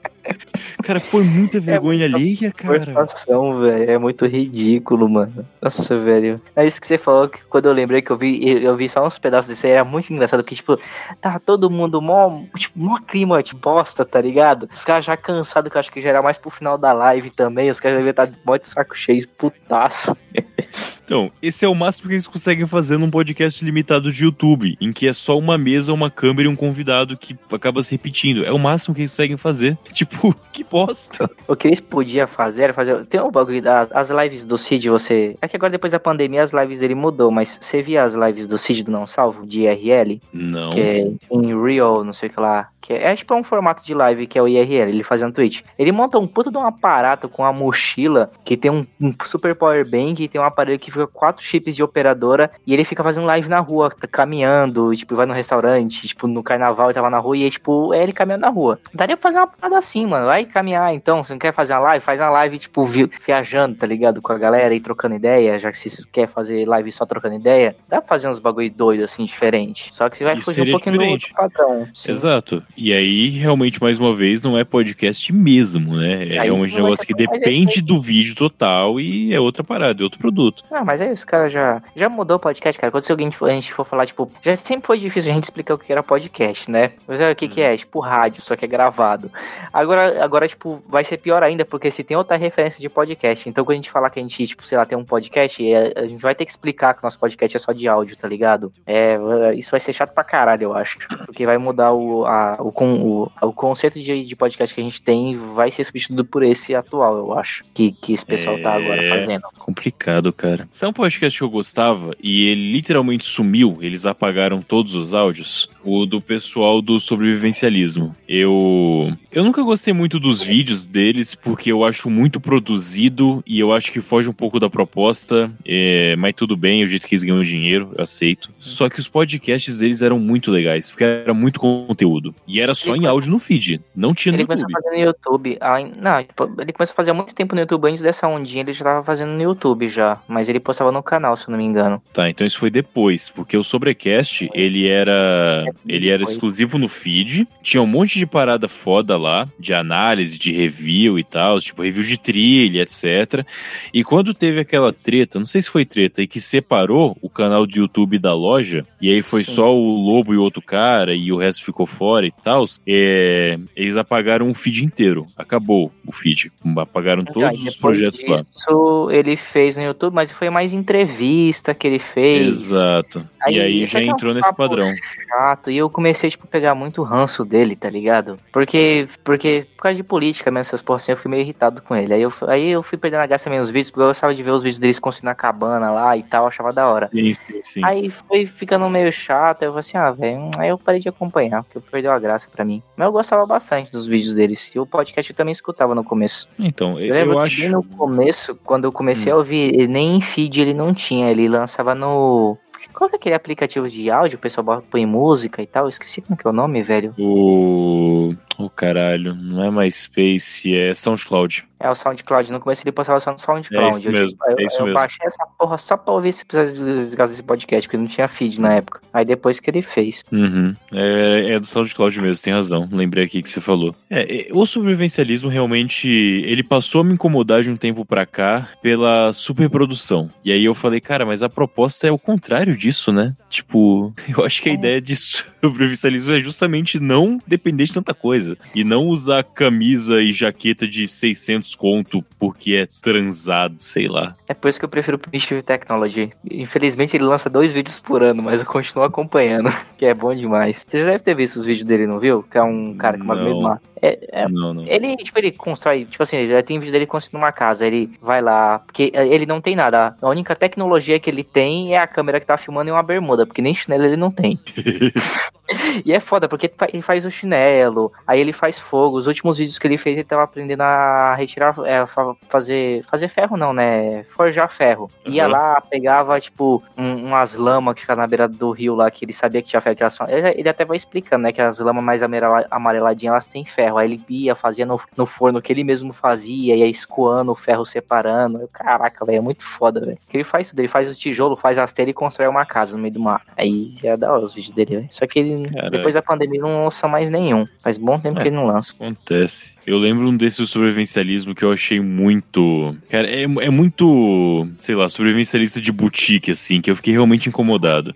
Cara, foi muita vergonha muita alheia, cara. Velho. É muito ridículo, mano. Nossa, velho. É isso que você falou, que quando eu lembrei que eu vi, eu, vi só uns pedaços desse aí, era muito engraçado, que, tipo, tá todo mundo mó, tipo, mó clima de bosta, tá ligado? Os caras já cansados, que eu acho que já era mais pro final da live também, os caras já devem estar mó de saco cheio, putaço. Então, esse é o máximo que eles conseguem fazer num podcast limitado de YouTube, em que é só uma mesa, uma câmera e um convidado que acaba se repetindo. É o máximo que eles conseguem fazer. Tipo, que bosta. O que eles podiam fazer era fazer. Tem um bagulho das as lives do Cid, você. É que agora depois da pandemia as lives dele mudou, mas você via as lives do Cid do Não Salvo, de IRL? Não. que é em Real, não sei o que lá. Que é, é tipo um formato de live que é o IRL, ele fazendo Twitch. Ele monta um puta de um aparato com uma mochila que tem um, um super power bank e tem um aparelho que com quatro chips de operadora e ele fica fazendo live na rua, tá caminhando, tipo, vai no restaurante, tipo, no carnaval ele tava na rua e é tipo, é ele caminhando na rua. Daria pra fazer uma parada assim, mano. Vai caminhar então, você não quer fazer uma live? Faz uma live, tipo, vi- viajando, tá ligado? Com a galera e trocando ideia, já que vocês querem fazer live só trocando ideia. Dá pra fazer uns bagulho doido assim, diferente. Só que você vai Isso fugir um pouquinho do diferente. outro padrão. Sim. Exato. E aí, realmente, mais uma vez, não é podcast mesmo, né? É Aí um negócio que depende do vídeo total e é outra parada, é outro produto. Ah, mas aí os caras já, já mudou o podcast, cara. Quando se alguém a gente for falar, tipo, já sempre foi difícil a gente explicar o que era podcast, né? Mas é, o que, que é? Tipo, rádio, só que é gravado. Agora, agora, tipo, vai ser pior ainda, porque se tem outra referência de podcast. Então, quando a gente falar que a gente, tipo, sei lá, tem um podcast, é, a gente vai ter que explicar que o nosso podcast é só de áudio, tá ligado? É, isso vai ser chato pra caralho, eu acho. Porque vai mudar o, a, o, o, o conceito de, de podcast que a gente tem, vai ser substituído por esse atual, eu acho. Que, que esse pessoal tá agora É. fazendo. Complicado, cara. Um podcast que eu gostava e ele literalmente sumiu? Eles apagaram todos os áudios? O do pessoal do sobrevivencialismo. Eu. Eu nunca gostei muito dos vídeos deles porque eu acho muito produzido e eu acho que foge um pouco da proposta. é, mas tudo bem, é o jeito que eles ganham dinheiro, eu aceito. Só que os podcasts deles eram muito legais, porque era muito conteúdo. E era só Ele em foi- áudio no feed, não tinha no Ele começou YouTube. a fazer no YouTube. Ah, não, tipo, ele começou a fazer há muito tempo no YouTube. Antes dessa ondinha, ele já tava fazendo no YouTube já. Mas ele postava no canal, se eu não me engano. Tá, então isso foi depois, porque o Sobrecast, ele era ele era exclusivo no feed, tinha um monte de parada foda lá, de análise, de review e tal, tipo review de trilha, etc. E quando teve aquela treta, não sei se foi treta, e que separou o canal do YouTube da loja, e aí foi Sim. só o Lobo e outro cara, e o resto ficou fora e tal, é, eles apagaram o feed inteiro, acabou o feed, apagaram todos aí os projetos lá. disso, ele fez no YouTube, mas foi mais entrevista que ele fez. Exato. e Aí, aí isso já aqui é um entrou nesse padrão. chato. E eu comecei, tipo, a pegar muito ranço dele, tá ligado? Porque, porque por causa de política mesmo, essas assim, eu fiquei meio irritado com ele. Aí eu, aí eu fui perdendo a graça nos vídeos, porque eu gostava de ver os vídeos deles construindo a cabana lá e tal, achava da hora. Sim, sim, sim. Aí foi ficando meio chato, eu falei assim, ah, velho, aí eu parei de acompanhar, porque perdeu a graça pra mim. Mas eu gostava bastante dos vídeos deles, e o podcast eu também escutava no começo. Então, Eu, eu, lembro eu que acho. no começo, quando eu comecei Hum. a ouvir, nem em feed ele não tinha, ele lançava no... Qual é aquele aplicativo de áudio, o pessoal põe música e tal? Eu esqueci como que é o nome, velho. O. O caralho, não é MySpace, é SoundCloud. É o SoundCloud. No começo ele postava só no SoundCloud. É isso eu, mesmo, eu, é isso eu mesmo. baixei essa porra só pra ouvir esse episódio desse podcast, porque não tinha feed na época. Aí depois que ele fez. Uhum. É, é do SoundCloud mesmo, tem razão. Lembrei aqui que você falou. É, é, o sobrevivencialismo realmente. Ele passou a me incomodar de um tempo pra cá pela superprodução. E aí eu falei, cara, mas a proposta é o contrário disso, né? Tipo, eu acho que a ideia de sobrevivencialismo é justamente não depender de tanta coisa. E não usar camisa e jaqueta de 600 conto porque é transado, sei lá. É por isso que eu prefiro o Primitive Technology. Infelizmente ele lança dois vídeos por ano, mas eu continuo acompanhando, que é bom demais. Você já deve ter visto os vídeos dele, não viu? Que é um cara que mora meio mato. É, é, Não, não. ele, tipo, ele constrói, tipo assim, ele tem vídeo dele construindo uma casa, ele vai lá, porque ele não tem nada. A única tecnologia que ele tem é a câmera que tá filmando em uma bermuda, porque nem chinelo ele não tem. E é foda, porque ele faz o chinelo, aí ele faz fogo. Os últimos vídeos que ele fez, ele tava aprendendo a retirar, é, fa- fazer, fazer ferro não, né? Forjar ferro. Ia Uhum. lá, pegava, tipo, um- umas lamas que ficam na beira do rio lá, que ele sabia que tinha ferro. Que elas, ele, ele até vai explicando, né? Que as lamas mais amarela- amareladinhas, elas têm ferro. Aí ele ia, fazia no, no forno que ele mesmo fazia, ia escoando o ferro, separando. Eu, Caraca, velho, é muito foda, velho. Que ele faz tudo, ele faz o tijolo, faz as telhas e constrói uma casa no meio do mar. Aí é da hora os vídeos dele, velho. Só que ele, depois da pandemia, não lança mais nenhum. Faz bom tempo É. que ele não lança. Acontece. Eu lembro um desses sobrevivencialismo que eu achei muito. Cara, é, é muito. Sei lá, sobrevivencialista de boutique, assim, que eu fiquei realmente incomodado.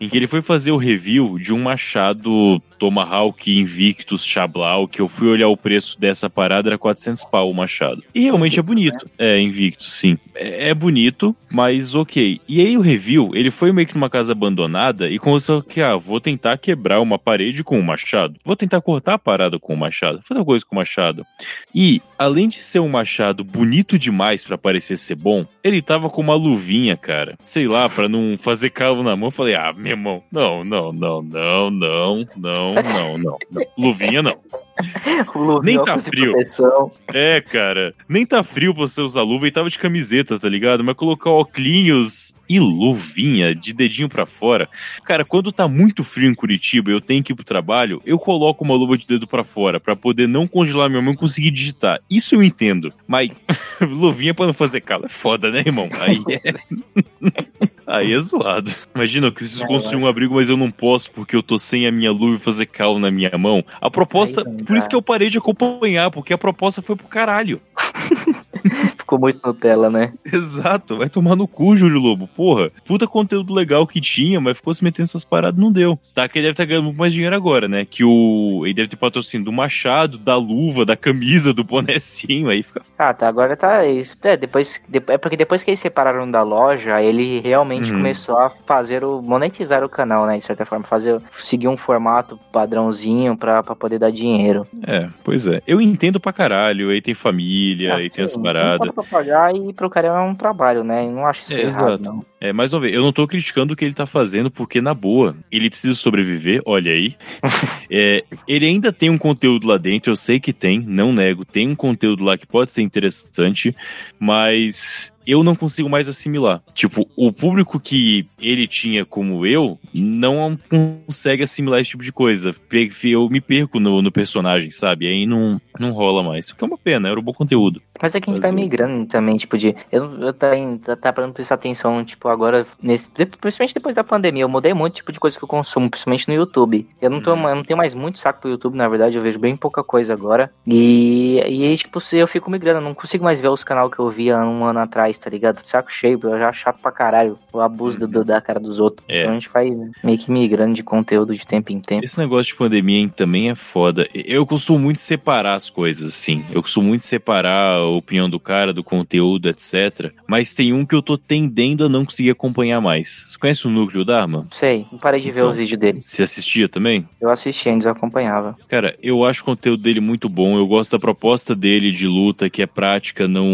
Em que ele foi fazer o review de um machado Tomahawk Invictus Chablau, que eu fui olhar o preço dessa parada, era 400 pau o machado. E realmente é bonito. É, Invictus, sim. É, é bonito, mas ok. E aí o review, ele foi meio que numa casa abandonada e começou que, ah, vou tentar quebrar uma parede com o machado. Vou tentar cortar a parada com o machado. Fazer coisa com o machado. E, além de ser um machado bonito demais pra parecer ser bom, ele tava com uma luvinha, cara. Sei lá, pra não fazer calo na mão. Falei, ah, meu irmão, não, não, não, não, não, não, não. não. Luvinha não. Nem tá frio. É, cara. Nem tá frio pra você usar luva e tava de camiseta, tá ligado? Mas colocar óculos e luvinha de dedinho pra fora. Cara, quando tá muito frio em Curitiba e eu tenho que ir pro trabalho, eu coloco uma luva de dedo pra fora pra poder não congelar minha mão e conseguir digitar. Isso eu entendo. Mas luvinha pra não fazer calo é foda, né, irmão? Aí é. Aí é zoado. Imagina, eu preciso É, construir um abrigo, mas eu não posso porque eu tô sem a minha luva e fazer calo na minha mão. A proposta, Aí não por isso que eu parei de acompanhar, porque a proposta foi pro caralho. Ficou muito Nutella, né? Exato, vai tomar no cu, Júlio Lobo. Porra, puta conteúdo legal que tinha, mas ficou se metendo essas paradas, não deu. Tá, que ele deve estar ganhando muito mais dinheiro agora, né? Que o. Ele deve ter patrocínio do machado, da luva, da camisa, do bonecinho, aí fica. Ah, tá, agora tá isso. É, depois, de- é porque depois que eles separaram da loja, ele realmente Uhum. começou a fazer o. monetizar o canal, né? De certa forma. Fazer, seguir um formato padrãozinho pra, pra poder dar dinheiro. É, pois é. Eu entendo pra caralho, aí tem família, aí tem Ah, sim, as não paradas. dá pra pagar e pro cara é um trabalho, né? Eu não acho isso É, errado, exato. não. É, mais uma vez, eu não tô criticando o que ele tá fazendo, porque, na boa, ele precisa sobreviver, olha aí. É, ele ainda tem um conteúdo lá dentro, eu sei que tem, não nego, tem um conteúdo lá que pode ser interessante, mas eu não consigo mais assimilar. Tipo, o público que ele tinha como eu não consegue assimilar esse tipo de coisa. Eu me perco no, no personagem, sabe? Aí não, não rola mais. O que é uma pena, era um bom conteúdo. Mas é que a gente Mas eu- migrando também, tipo, de. Eu, eu tá, tá, tá pra não prestar atenção, tipo, agora, nesse, principalmente depois da pandemia, eu mudei muito tipo de coisa que eu consumo, principalmente no YouTube. Eu não, tô, Uhum. eu não tenho mais muito saco pro YouTube, na verdade, eu vejo bem pouca coisa agora. E, e aí, tipo, eu fico migrando, eu não consigo mais ver os canais que eu via um ano atrás, tá ligado? Saco cheio, eu já chato pra caralho o abuso do- do- da cara dos outros. É. Então a gente vai meio que migrando de conteúdo de tempo em tempo. Esse negócio de pandemia hein, também é foda. Eu costumo muito separar as coisas, assim. Eu costumo muito separar a opinião do cara, do conteúdo, etc. Mas tem um que eu tô tendendo a não conseguir acompanhar mais. Você conhece o Núcleo Dharma? Sei, não parei de ver Então. os vídeos dele. Você assistia também? Eu assisti antes, eu acompanhava. Cara, eu acho o conteúdo dele muito bom. Eu gosto da proposta dele de luta, que é prática, não,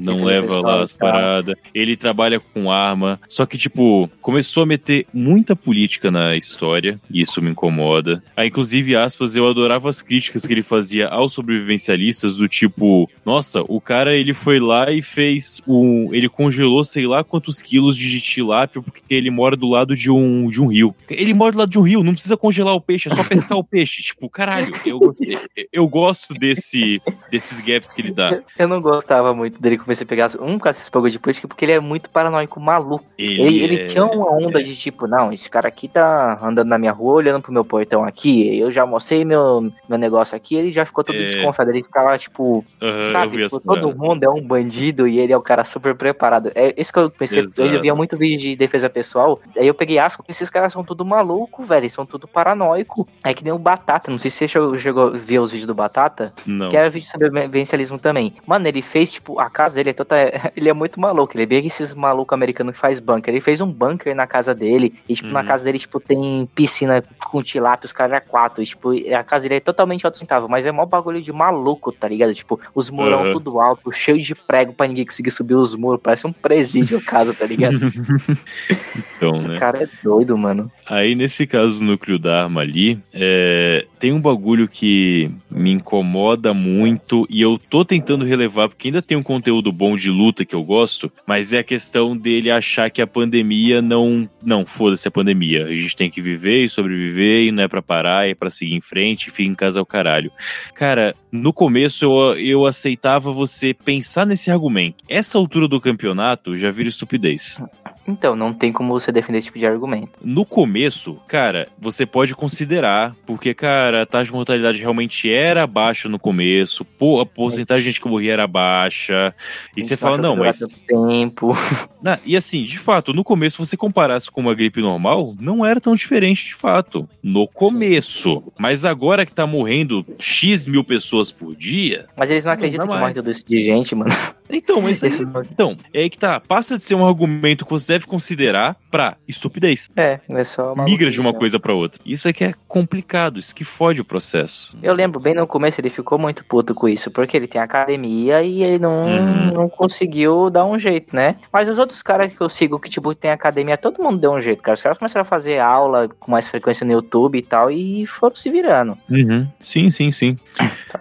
não leva lá as paradas. Ele trabalha com arma. Só que, tipo, começou a meter muita política na história. E isso me incomoda. Aí, inclusive, aspas, eu adorava as críticas que ele fazia aos sobrevivencialistas, do tipo, nossa, o cara ele foi lá e fez um. Ele congelou sei lá quantos quilos de tilápia porque ele mora do lado de um, de um rio. Ele mora do lado de um rio, não precisa congelar o peixe, é só pescar o peixe. Tipo, caralho, eu, gostei- eu gosto desse, desses gaps que ele dá. Eu não gostava muito dele comecei a pegar um com esses bagulho de política porque ele é muito paranoico, maluco. Ele, ele é- tinha uma onda de tipo, não, esse cara aqui tá andando na minha rua, olhando pro meu portão aqui, eu já mostrei meu, meu negócio aqui, ele já ficou todo É. desconfiado. Ele ficava, tipo, eu sabe, tipo, todo mundo é um bandido e ele é o cara super preparado. É isso que eu pensei, Exato. eu via muito vídeo de defesa pessoal. Aí eu peguei asco, porque esses caras são tudo maluco, velho. São tudo paranoico. É que nem o Batata. Não sei se você chegou, chegou a ver os vídeos do Batata. Não. Que era vídeo sobre vencialismo também. Mano, ele fez, tipo, a casa dele é toda. Ele é muito maluco. Ele é bem esses malucos americanos que faz bunker. Ele fez um bunker na casa dele. E, tipo, na Uhum. casa dele, tipo, tem piscina com tilápia, os caras é quatro. E, tipo, a casa dele é totalmente autossustentável. Mas é mó bagulho de maluco, tá ligado? Tipo, os murão Uhum. tudo alto, cheio de prego pra ninguém conseguir subir os muros. Parece um presídio a casa, tá ligado? Então, Esse né? cara é doido, mano. Aí, nesse caso do núcleo da arma ali, é, tem um bagulho que me incomoda muito e eu tô tentando relevar, porque ainda tem um conteúdo bom de luta que eu gosto, mas é a questão dele achar que a pandemia não. Não, foda-se a pandemia. A gente tem que viver e sobreviver e não é pra parar, é pra seguir em frente e fica em casa ao caralho. Cara, no começo eu, eu aceitava você pensar nesse argumento. Essa altura do campeonato já vira estupidez. Então, não tem como você defender esse tipo de argumento. No começo, cara, você pode considerar, porque, cara, a taxa de mortalidade realmente era baixa no começo, pô, a porcentagem de gente que morria era baixa, e você fala, não, mas. Tempo. Não, e assim, de fato, no começo, você comparasse com uma gripe normal, não era tão diferente de fato. No começo. Mas agora que tá morrendo X mil pessoas por dia. Mas eles não Não acreditam dá que mais. morre tudo isso de gente, mano. Então, mas aí, não- então, é aí que tá. Passa de ser um argumento que você deve considerar pra estupidez. É, é só uma migra de uma coisa pra outra. Isso é que é complicado, isso que fode o processo. Eu lembro bem no começo ele ficou muito puto com isso, porque ele tem academia e ele não, Uhum. não conseguiu dar um jeito, né? Mas os outros caras que eu sigo que, tipo, tem academia, todo mundo deu um jeito, cara. Os caras começaram a fazer aula com mais frequência no YouTube e tal, e foram se virando. Sim, sim, sim.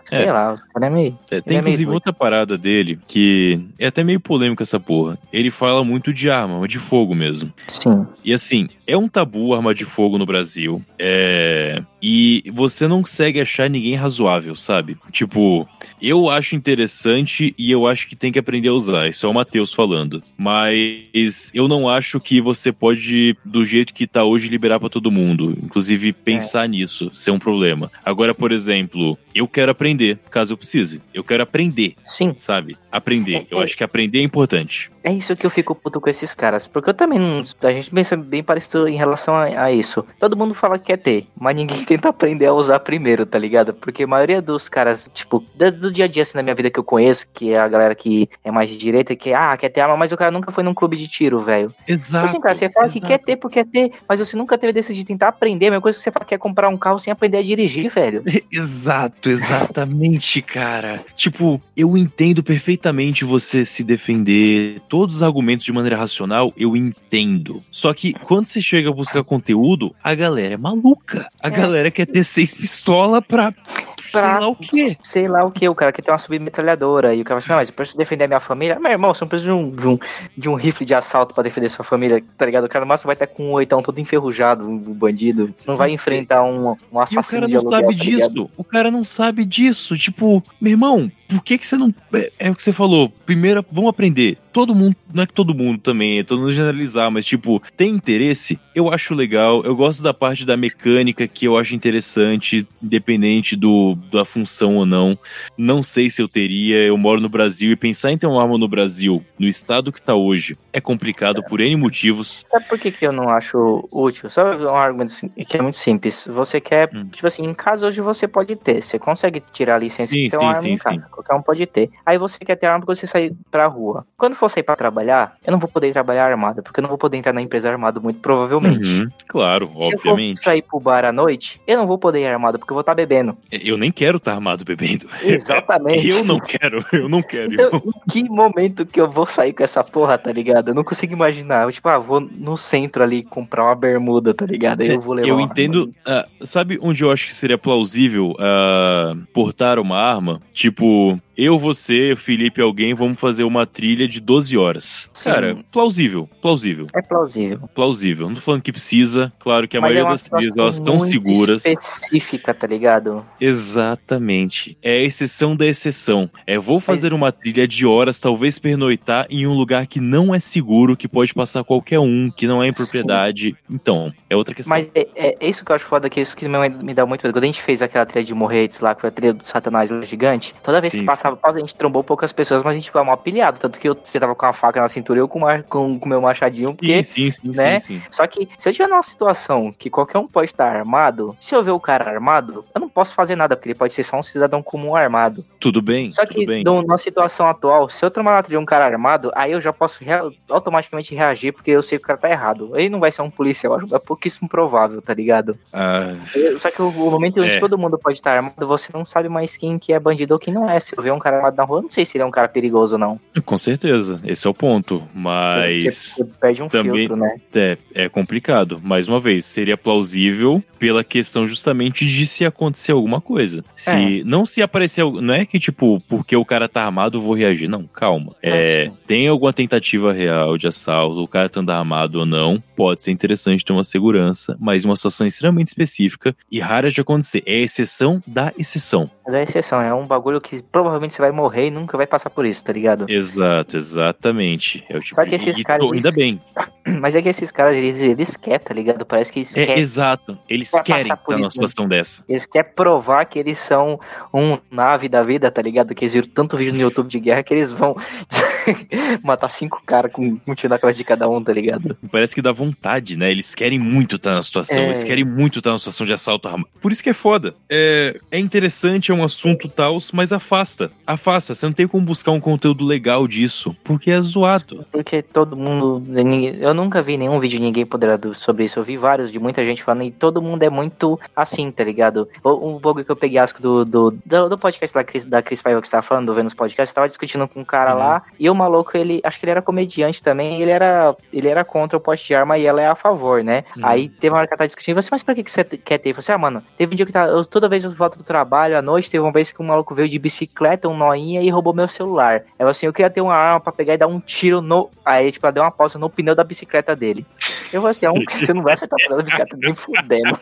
Sei É. lá, os caras é meio. É, tem é meio inclusive doido. outra parada dele que é até meio polêmica essa porra. Ele fala muito de arma, mas de fogo mesmo. Sim. E assim, é um tabu arma de fogo no Brasil. É. E você não consegue achar ninguém razoável, sabe? Tipo, eu acho interessante e eu acho que tem que aprender a usar. Isso é o Matheus falando. Mas eu não acho que você pode, do jeito que tá hoje, liberar pra todo mundo. Inclusive, pensar nisso ser um problema. Agora, por exemplo, eu quero aprender, caso eu precise. Eu quero aprender, Sim. sabe? Aprender. Eu acho que aprender é importante. É isso que eu fico puto com esses caras. Porque eu também não. A gente pensa bem parecido em relação a, a isso. Todo mundo fala que quer ter, mas ninguém tenta aprender a usar primeiro, tá ligado? Porque a maioria dos caras, tipo, do, do dia a dia assim na minha vida que eu conheço, que é a galera que é mais de direita, que, ah, quer ter arma, mas o cara nunca foi num clube de tiro, velho. Tipo Exato. assim, cara, você fala que quer ter porque quer ter, mas você nunca teve decidido tentar aprender. A mesma coisa que você fala que quer comprar um carro sem aprender a dirigir, velho. Exato, exatamente, cara. Tipo, eu entendo perfeitamente você se defender, todos os argumentos de maneira racional, eu entendo. Só que quando você chega a buscar conteúdo, a galera é maluca. A É. galera quer ter seis pistolas pra, sei lá o quê. Sei lá o que, o cara quer ter uma submetralhadora. E o cara fala assim, não, mas eu preciso defender a minha família. Meu irmão, você não precisa de um, de um, de um rifle de assalto pra defender sua família, tá ligado? O cara máximo vai estar com um oitão todo enferrujado, um bandido. Você não vai enfrentar um, um E o assassino cara não aluguel, sabe tá disso. O cara não sabe disso. Tipo, meu irmão, por que que você não. É, é o que você falou. Primeiro, vamos aprender. Todo mundo, não é que todo mundo também, é todo mundo generalizar, mas tipo, tem interesse? Eu acho legal. Eu gosto da parte da mecânica que eu acho interessante, independente do da função ou não. Não sei se eu teria. Eu moro no Brasil e pensar em ter uma arma no Brasil, no estado que tá hoje, é complicado por N motivos. Sabe por que, que eu não acho útil? Só um argumento assim, que é muito simples. Você quer, Hum. tipo assim, em casa hoje você pode ter. Você consegue tirar a licença Sim, e ter sim, uma arma sim, em casa. sim. Qualquer um pode ter. Aí você quer ter arma porque você sair pra rua. Quando for sair pra trabalhar, eu não vou poder trabalhar armado, porque eu não vou poder entrar na empresa armado muito provavelmente. Uhum, claro, Se eu obviamente. for sair pro bar à noite, eu não vou poder ir armado, porque eu vou estar bebendo. Eu nem quero estar armado bebendo. Exatamente. Eu não quero, eu não quero. Então, em que momento que eu vou sair com essa porra, tá ligado? Eu não consigo imaginar. Eu, tipo, ah, vou no centro ali comprar uma bermuda, tá ligado? Aí eu vou levar Eu entendo. ah, sabe onde eu acho que seria plausível ah, portar uma arma? Tipo, eu, você, Felipe, alguém, vamos fazer uma trilha de 12 horas. Sim. Cara, plausível, plausível, É plausível. plausível. Não tô falando que precisa, claro que a Mas maioria é das trilhas elas estão seguras. específica, tá ligado? Exatamente. É a exceção da exceção. É, vou fazer uma trilha de horas, talvez pernoitar em um lugar que não é seguro, que pode passar qualquer um, que não é em Sim. propriedade. Então, é outra questão. Mas é, é- é isso que eu acho foda, que é isso que me, me dá muito medo. Quando a gente fez aquela trilha de Morretes lá, que foi a trilha do Satanás gigante, toda vez vez sim, que passava, a gente trombou poucas pessoas, mas a gente ficava mal pilhado. Tanto que eu, você tava com a faca na cintura e eu com o com, com meu machadinho, porque. Sim, sim, sim, né? sim, sim. Só que se eu tiver numa situação que qualquer um pode estar armado, se eu ver o cara armado, eu não posso fazer nada, porque ele pode ser só um cidadão comum armado. Tudo bem, Só que bem. na situação atual, se eu tomar na de um cara armado, aí eu já posso rea- automaticamente reagir, porque eu sei que o cara tá errado. Ele não vai ser um policial, que é pouquíssimo provável, tá ligado? Ah, Só que o, o momento onde É. todo mundo pode estar armado, você não sabe mais quem que é bandido ou quem não é. Se eu ver um cara armado na rua, eu não sei se ele é um cara perigoso ou não. com certeza, esse é o ponto. Mas Você perde um também- filtro, né? é, é complicado. Mais uma vez, seria plausível pela questão justamente de se acontecer alguma coisa. Se não se aparecer, não é que tipo, porque o cara tá armado, eu vou reagir. Não, calma. É, tem alguma tentativa real de assalto, o cara tá andando armado ou não, pode ser interessante ter uma segurança, mas uma situação extremamente específica e rara de acontecer. É exceção da exceção. Mas é exceção, é um bagulho que provavelmente você vai morrer e nunca vai passar por isso, tá ligado? Exato, exatamente. É o tipo Só que esses e caras, ainda eles- bem. Mas é que esses caras, eles, eles querem, tá ligado? Parece que eles É, querem. exato. Eles querem estar numa né? situação dessa. Eles querem provar que eles são um nave da vida, tá ligado? Que eles viram tanto vídeo no YouTube de guerra que eles vão matar cinco caras com um tiro na cabeça de cada um, tá ligado? Parece que dá vontade, né? Eles querem muito estar na situação, É. eles querem muito estar na situação de assalto armado. Por isso que é foda. É, é interessante, é um assunto tal, mas afasta. Afasta. Você não tem como buscar um conteúdo legal disso, porque é zoado. Porque todo mundo. Eu nunca vi nenhum vídeo de ninguém poderado sobre isso. Eu vi vários de muita gente falando e todo mundo é muito assim, tá ligado? Um pouco que eu peguei asco do, do, do, do podcast da Cris, da Cris Paiva que você tava falando, do Vênus Podcast, eu tava discutindo com um cara Uhum. lá, e o maluco, ele. Acho que ele era comediante também, ele era. Ele era contra o poste de arma e ela é a favor, né? Uhum. Aí teve uma hora que ela tava discutindo, você, mas pra que, que você quer ter? Falei assim, ah, mano, teve um dia que tá, eu, toda vez eu volto do trabalho à noite, teve uma vez que um maluco veio de bicicleta, um noinha, e roubou meu celular. Falei assim, eu queria ter uma arma pra pegar e dar um tiro no. Aí, tipo, ela deu uma pausa no pneu da bicicleta dele. Eu falei assim, um, você não vai acertar o pneu da bicicleta nem fudendo.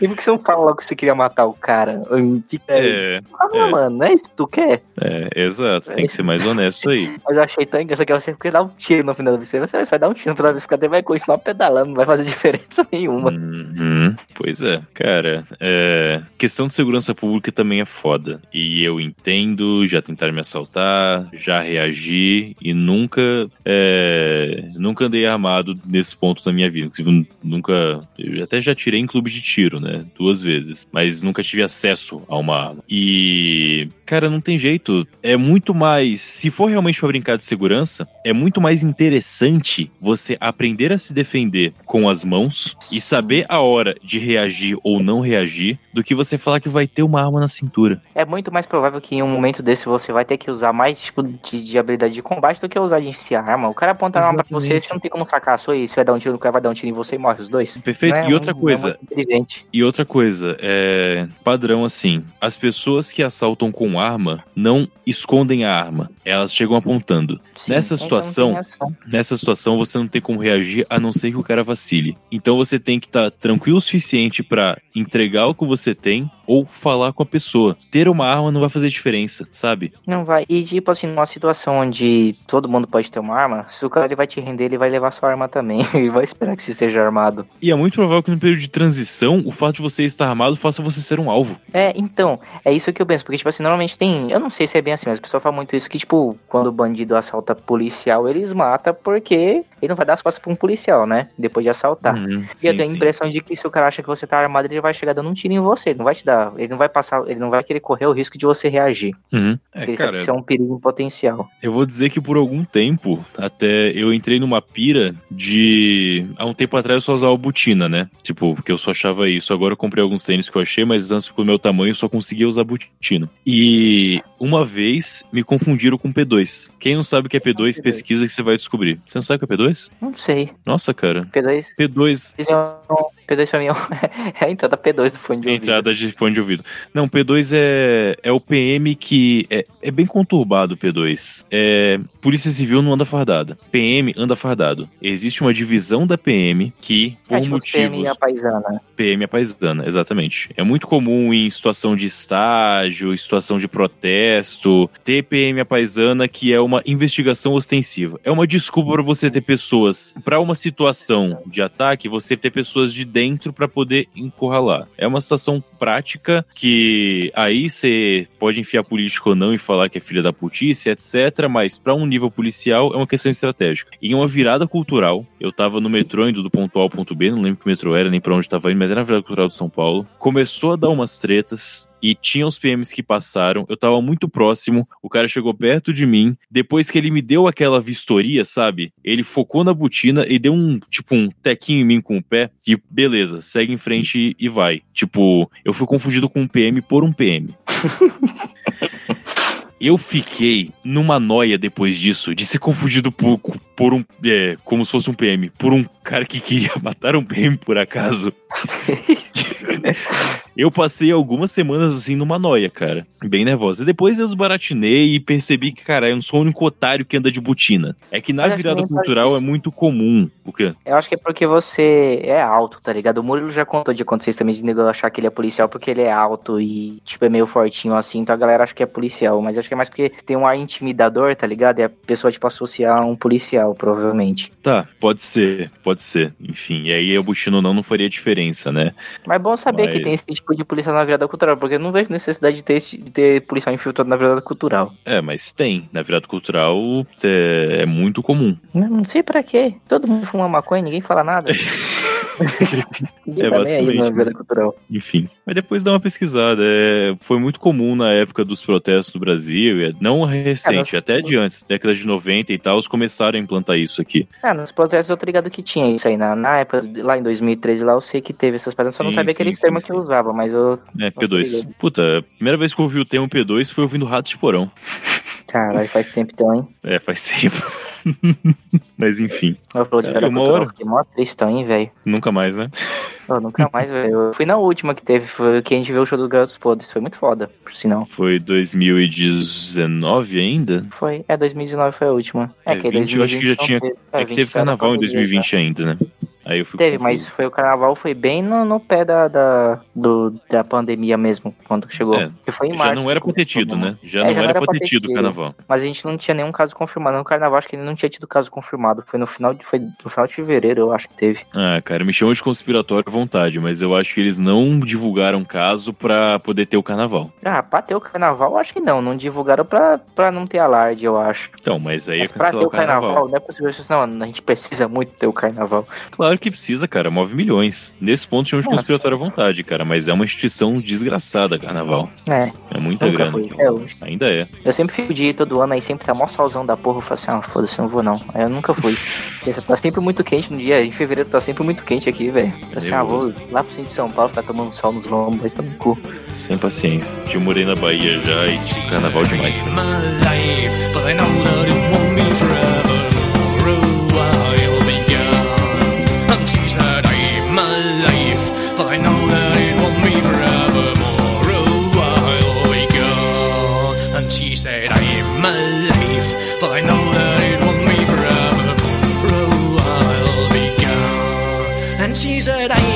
E por que você não fala logo que você queria matar o cara? Fica aí. É, Ah, é. mano, não é isso que tu quer? é, exato. Tem que ser mais honesto aí. Mas eu achei tão engraçado que você quer dar um tiro no pneu da bicicleta, você vai dar um tiro no pneu da bicicleta e vai continuar pedalando, não vai fazer diferença nenhuma. Uhum. Pois é, cara. é, Questão de segurança pública também é foda. E eu entendo, já tentaram me assaltar, já reagi e nunca, é, nunca andei armado nesse ponto da minha vida. Inclusive, nunca. Eu até já tirei em clube de tiro, né? Duas vezes. Mas nunca tive acesso a uma arma. E. Cara, não tem jeito. É muito mais. Se for realmente pra brincar de segurança, é muito mais interessante você aprender a se defender com as mãos e saber a hora de reagir ou não reagir do que você falar que vai ter uma arma na cintura. É muito mais provável que em um momento desse você vai ter que usar mais tipo de, de habilidade de combate do que usar de si arma. O cara aponta a arma pra você, você não tem como sacar a sua e se vai dar um tiro no cara, vai dar um tiro em você e morre os dois. Perfeito? É e outra um- coisa, não é muito inteligente. E outra coisa, é padrão assim, as pessoas que assaltam com arma não escondem a arma, elas chegam apontando. Sim, Nessa situação. Nessa situação você não tem como reagir a não ser que o cara vacile. Então você tem que estar tranquilo o suficiente pra entregar o que você tem ou falar com a pessoa. Ter uma arma não vai fazer diferença, sabe? Não vai. E tipo assim, numa situação onde todo mundo pode ter uma arma, se o cara ele vai te render, ele vai levar sua arma também. e vai esperar que você esteja armado. E é muito provável que no período de transição, o fato de você estar armado faça você ser um alvo. É, então, é isso que eu penso, porque, tipo assim, normalmente tem. Eu não sei se é bem assim, mas o pessoal fala muito isso que, tipo, quando o bandido assalta policial, eles matam porque ele não vai dar as costas pra um policial, né? Depois de assaltar. Uhum, E sim, eu tenho a sim. impressão de que se o cara acha que você tá armado, ele vai chegar dando um tiro em você. Ele não vai te dar. Ele não vai passar. Ele não vai querer correr o risco de você reagir. Uhum. É, Porque cara, isso é um perigo potencial. Eu vou dizer que por algum tempo, até eu entrei numa pira de. Há um tempo atrás eu só usava botina, né? Tipo, porque eu só achava isso. Agora eu comprei alguns tênis que eu achei, mas antes, pelo meu tamanho, eu só conseguia usar botina. E uma vez me confundiram com P2. Quem não sabe o que é P2, pesquisa que você vai descobrir. Você não sabe o que é P2? Não sei. Nossa, cara. P2. P2 P2 pra mim é é a entrada P2 do fone de É ouvido. entrada de fone de ouvido. Não, P2 é, é o PM que. É, é bem conturbado o P2. É, Polícia Civil não anda fardada. PM anda fardado. Existe uma divisão da PM que, por É tipo motivos. PM a paisana. PM é paisana, exatamente. É muito comum em situação de estágio, situação de protesto, ter PM a paisana que é uma investigação ostensiva. É uma desculpa para você ter pessoas, para uma situação de ataque, você ter pessoas de dentro para poder encurralar. É uma situação prática que aí você pode enfiar político ou não e falar que é filha da putice, etc. Mas para um nível policial é uma questão estratégica. Em uma virada cultural, eu tava no metrô indo do ponto A ao ponto B, não lembro que metrô era nem para onde tava indo, mas era na virada cultural de São Paulo. Começou a dar umas tretas e tinha os PMs que passaram, eu tava muito próximo, o cara chegou perto de mim, depois que ele me deu aquela vistoria, sabe? Ele focou na botina e deu um, tipo, um tequinho em mim com o pé, e beleza, segue em frente e vai. Tipo, eu fui confundido com um PM por um PM. Eu fiquei numa noia depois disso, de ser confundido por, por um. É, como se fosse um PM, por um cara que queria matar um PM por acaso. eu passei algumas semanas assim numa noia, cara. Bem nervosa. E depois eu desbaratinei e percebi que, cara, eu não sou o único otário que anda de botina. É que na virada cultural é muito comum. O quê? Eu acho que é porque você é alto, tá ligado? O Murilo já contou de quando vocês também de nego achar que ele é policial porque ele é alto e, tipo, é meio fortinho assim. Então a galera acha que é policial. Mas acho que é mais porque tem um ar intimidador, tá ligado? E a pessoa, tipo, associar a um policial, provavelmente. Tá, pode ser, pode ser. Enfim, e aí o Bushino não, não faria diferença, né? Mas é bom saber Mas... que tem esse tipo de policial na virada cultural, porque eu não vejo necessidade de ter, de ter policial infiltrado na virada cultural. É, mas tem. Na virada cultural é, é muito comum. Não, não sei para quê. Todo mundo fuma maconha, ninguém fala nada. é, tá basicamente. Né? Enfim. Mas depois dá uma pesquisada. É, foi muito comum na época dos protestos no Brasil, é, não recente, é, até de antes, década de 90 e tal, os começaram a implantar isso aqui. Ah, nos protestos eu tô ligado que tinha isso aí. Na, na época, lá em 2013, lá eu sei que teve essas paradas, só não sabia sim, aquele sim, termo sim. que eu usava, mas eu. É, P2. Puta, a primeira vez que eu ouvi o termo P2 foi ouvindo Rato de Porão. Caralho, faz tempo então, hein? É, faz tempo. Mas enfim. Eu falou de uma hora. Fiquei mó tristão, hein, velho. Nunca mais, né? Oh, nunca mais, velho. Eu fui na última que teve, foi que a gente viu o show dos Garotos Podres. Foi muito foda, por sinal. Foi 2019 ainda? Foi, é, 2019 foi a última. É, é que 20, eu acho que já tinha. Teve. É, é que teve carnaval em 2020 já. ainda, né? Aí eu fui Teve, mas foi o carnaval foi bem no, no pé da, da, do, da pandemia mesmo, quando chegou. É, foi em março. Já não era pra ter tido, né? Já, é, não, já era, era pra ter tido o carnaval. Mas a gente não tinha nenhum caso confirmado. No carnaval acho que ele não tinha tido caso confirmado. Foi no final de, foi no final de fevereiro, eu acho que teve. Ah, cara, me chamam de conspiratório à vontade, mas eu acho que eles não divulgaram caso pra poder ter o carnaval. Ah, pra ter o carnaval, acho que não. Não divulgaram pra, pra não ter alarde, eu acho. Então, mas aí mas é pra ter o carnaval. carnaval não é possível. Não, a gente precisa muito ter o carnaval. Claro Claro que precisa, cara, move milhões. Nesse ponto chama de conspiratória à vontade, cara, mas é uma instituição desgraçada, carnaval. É. É muita grana. Foi, então. é hoje. Ainda é. Eu sempre fico de ir todo ano, aí sempre tá mó solzão da porra, eu falo assim, ah, foda-se, não vou não. Aí eu nunca fui. tá sempre muito quente no dia, em fevereiro tá sempre muito quente aqui, velho. Assim, ah, vou lá pro centro de São Paulo, tá tomando sol nos lombos, mas tá no cu. Sem paciência. Eu morei na Bahia já e tipo, carnaval demais. But I know that it won't be forever more a while ago And she said I'm alive. But I know that it won't be forever more a while ago And she said I'm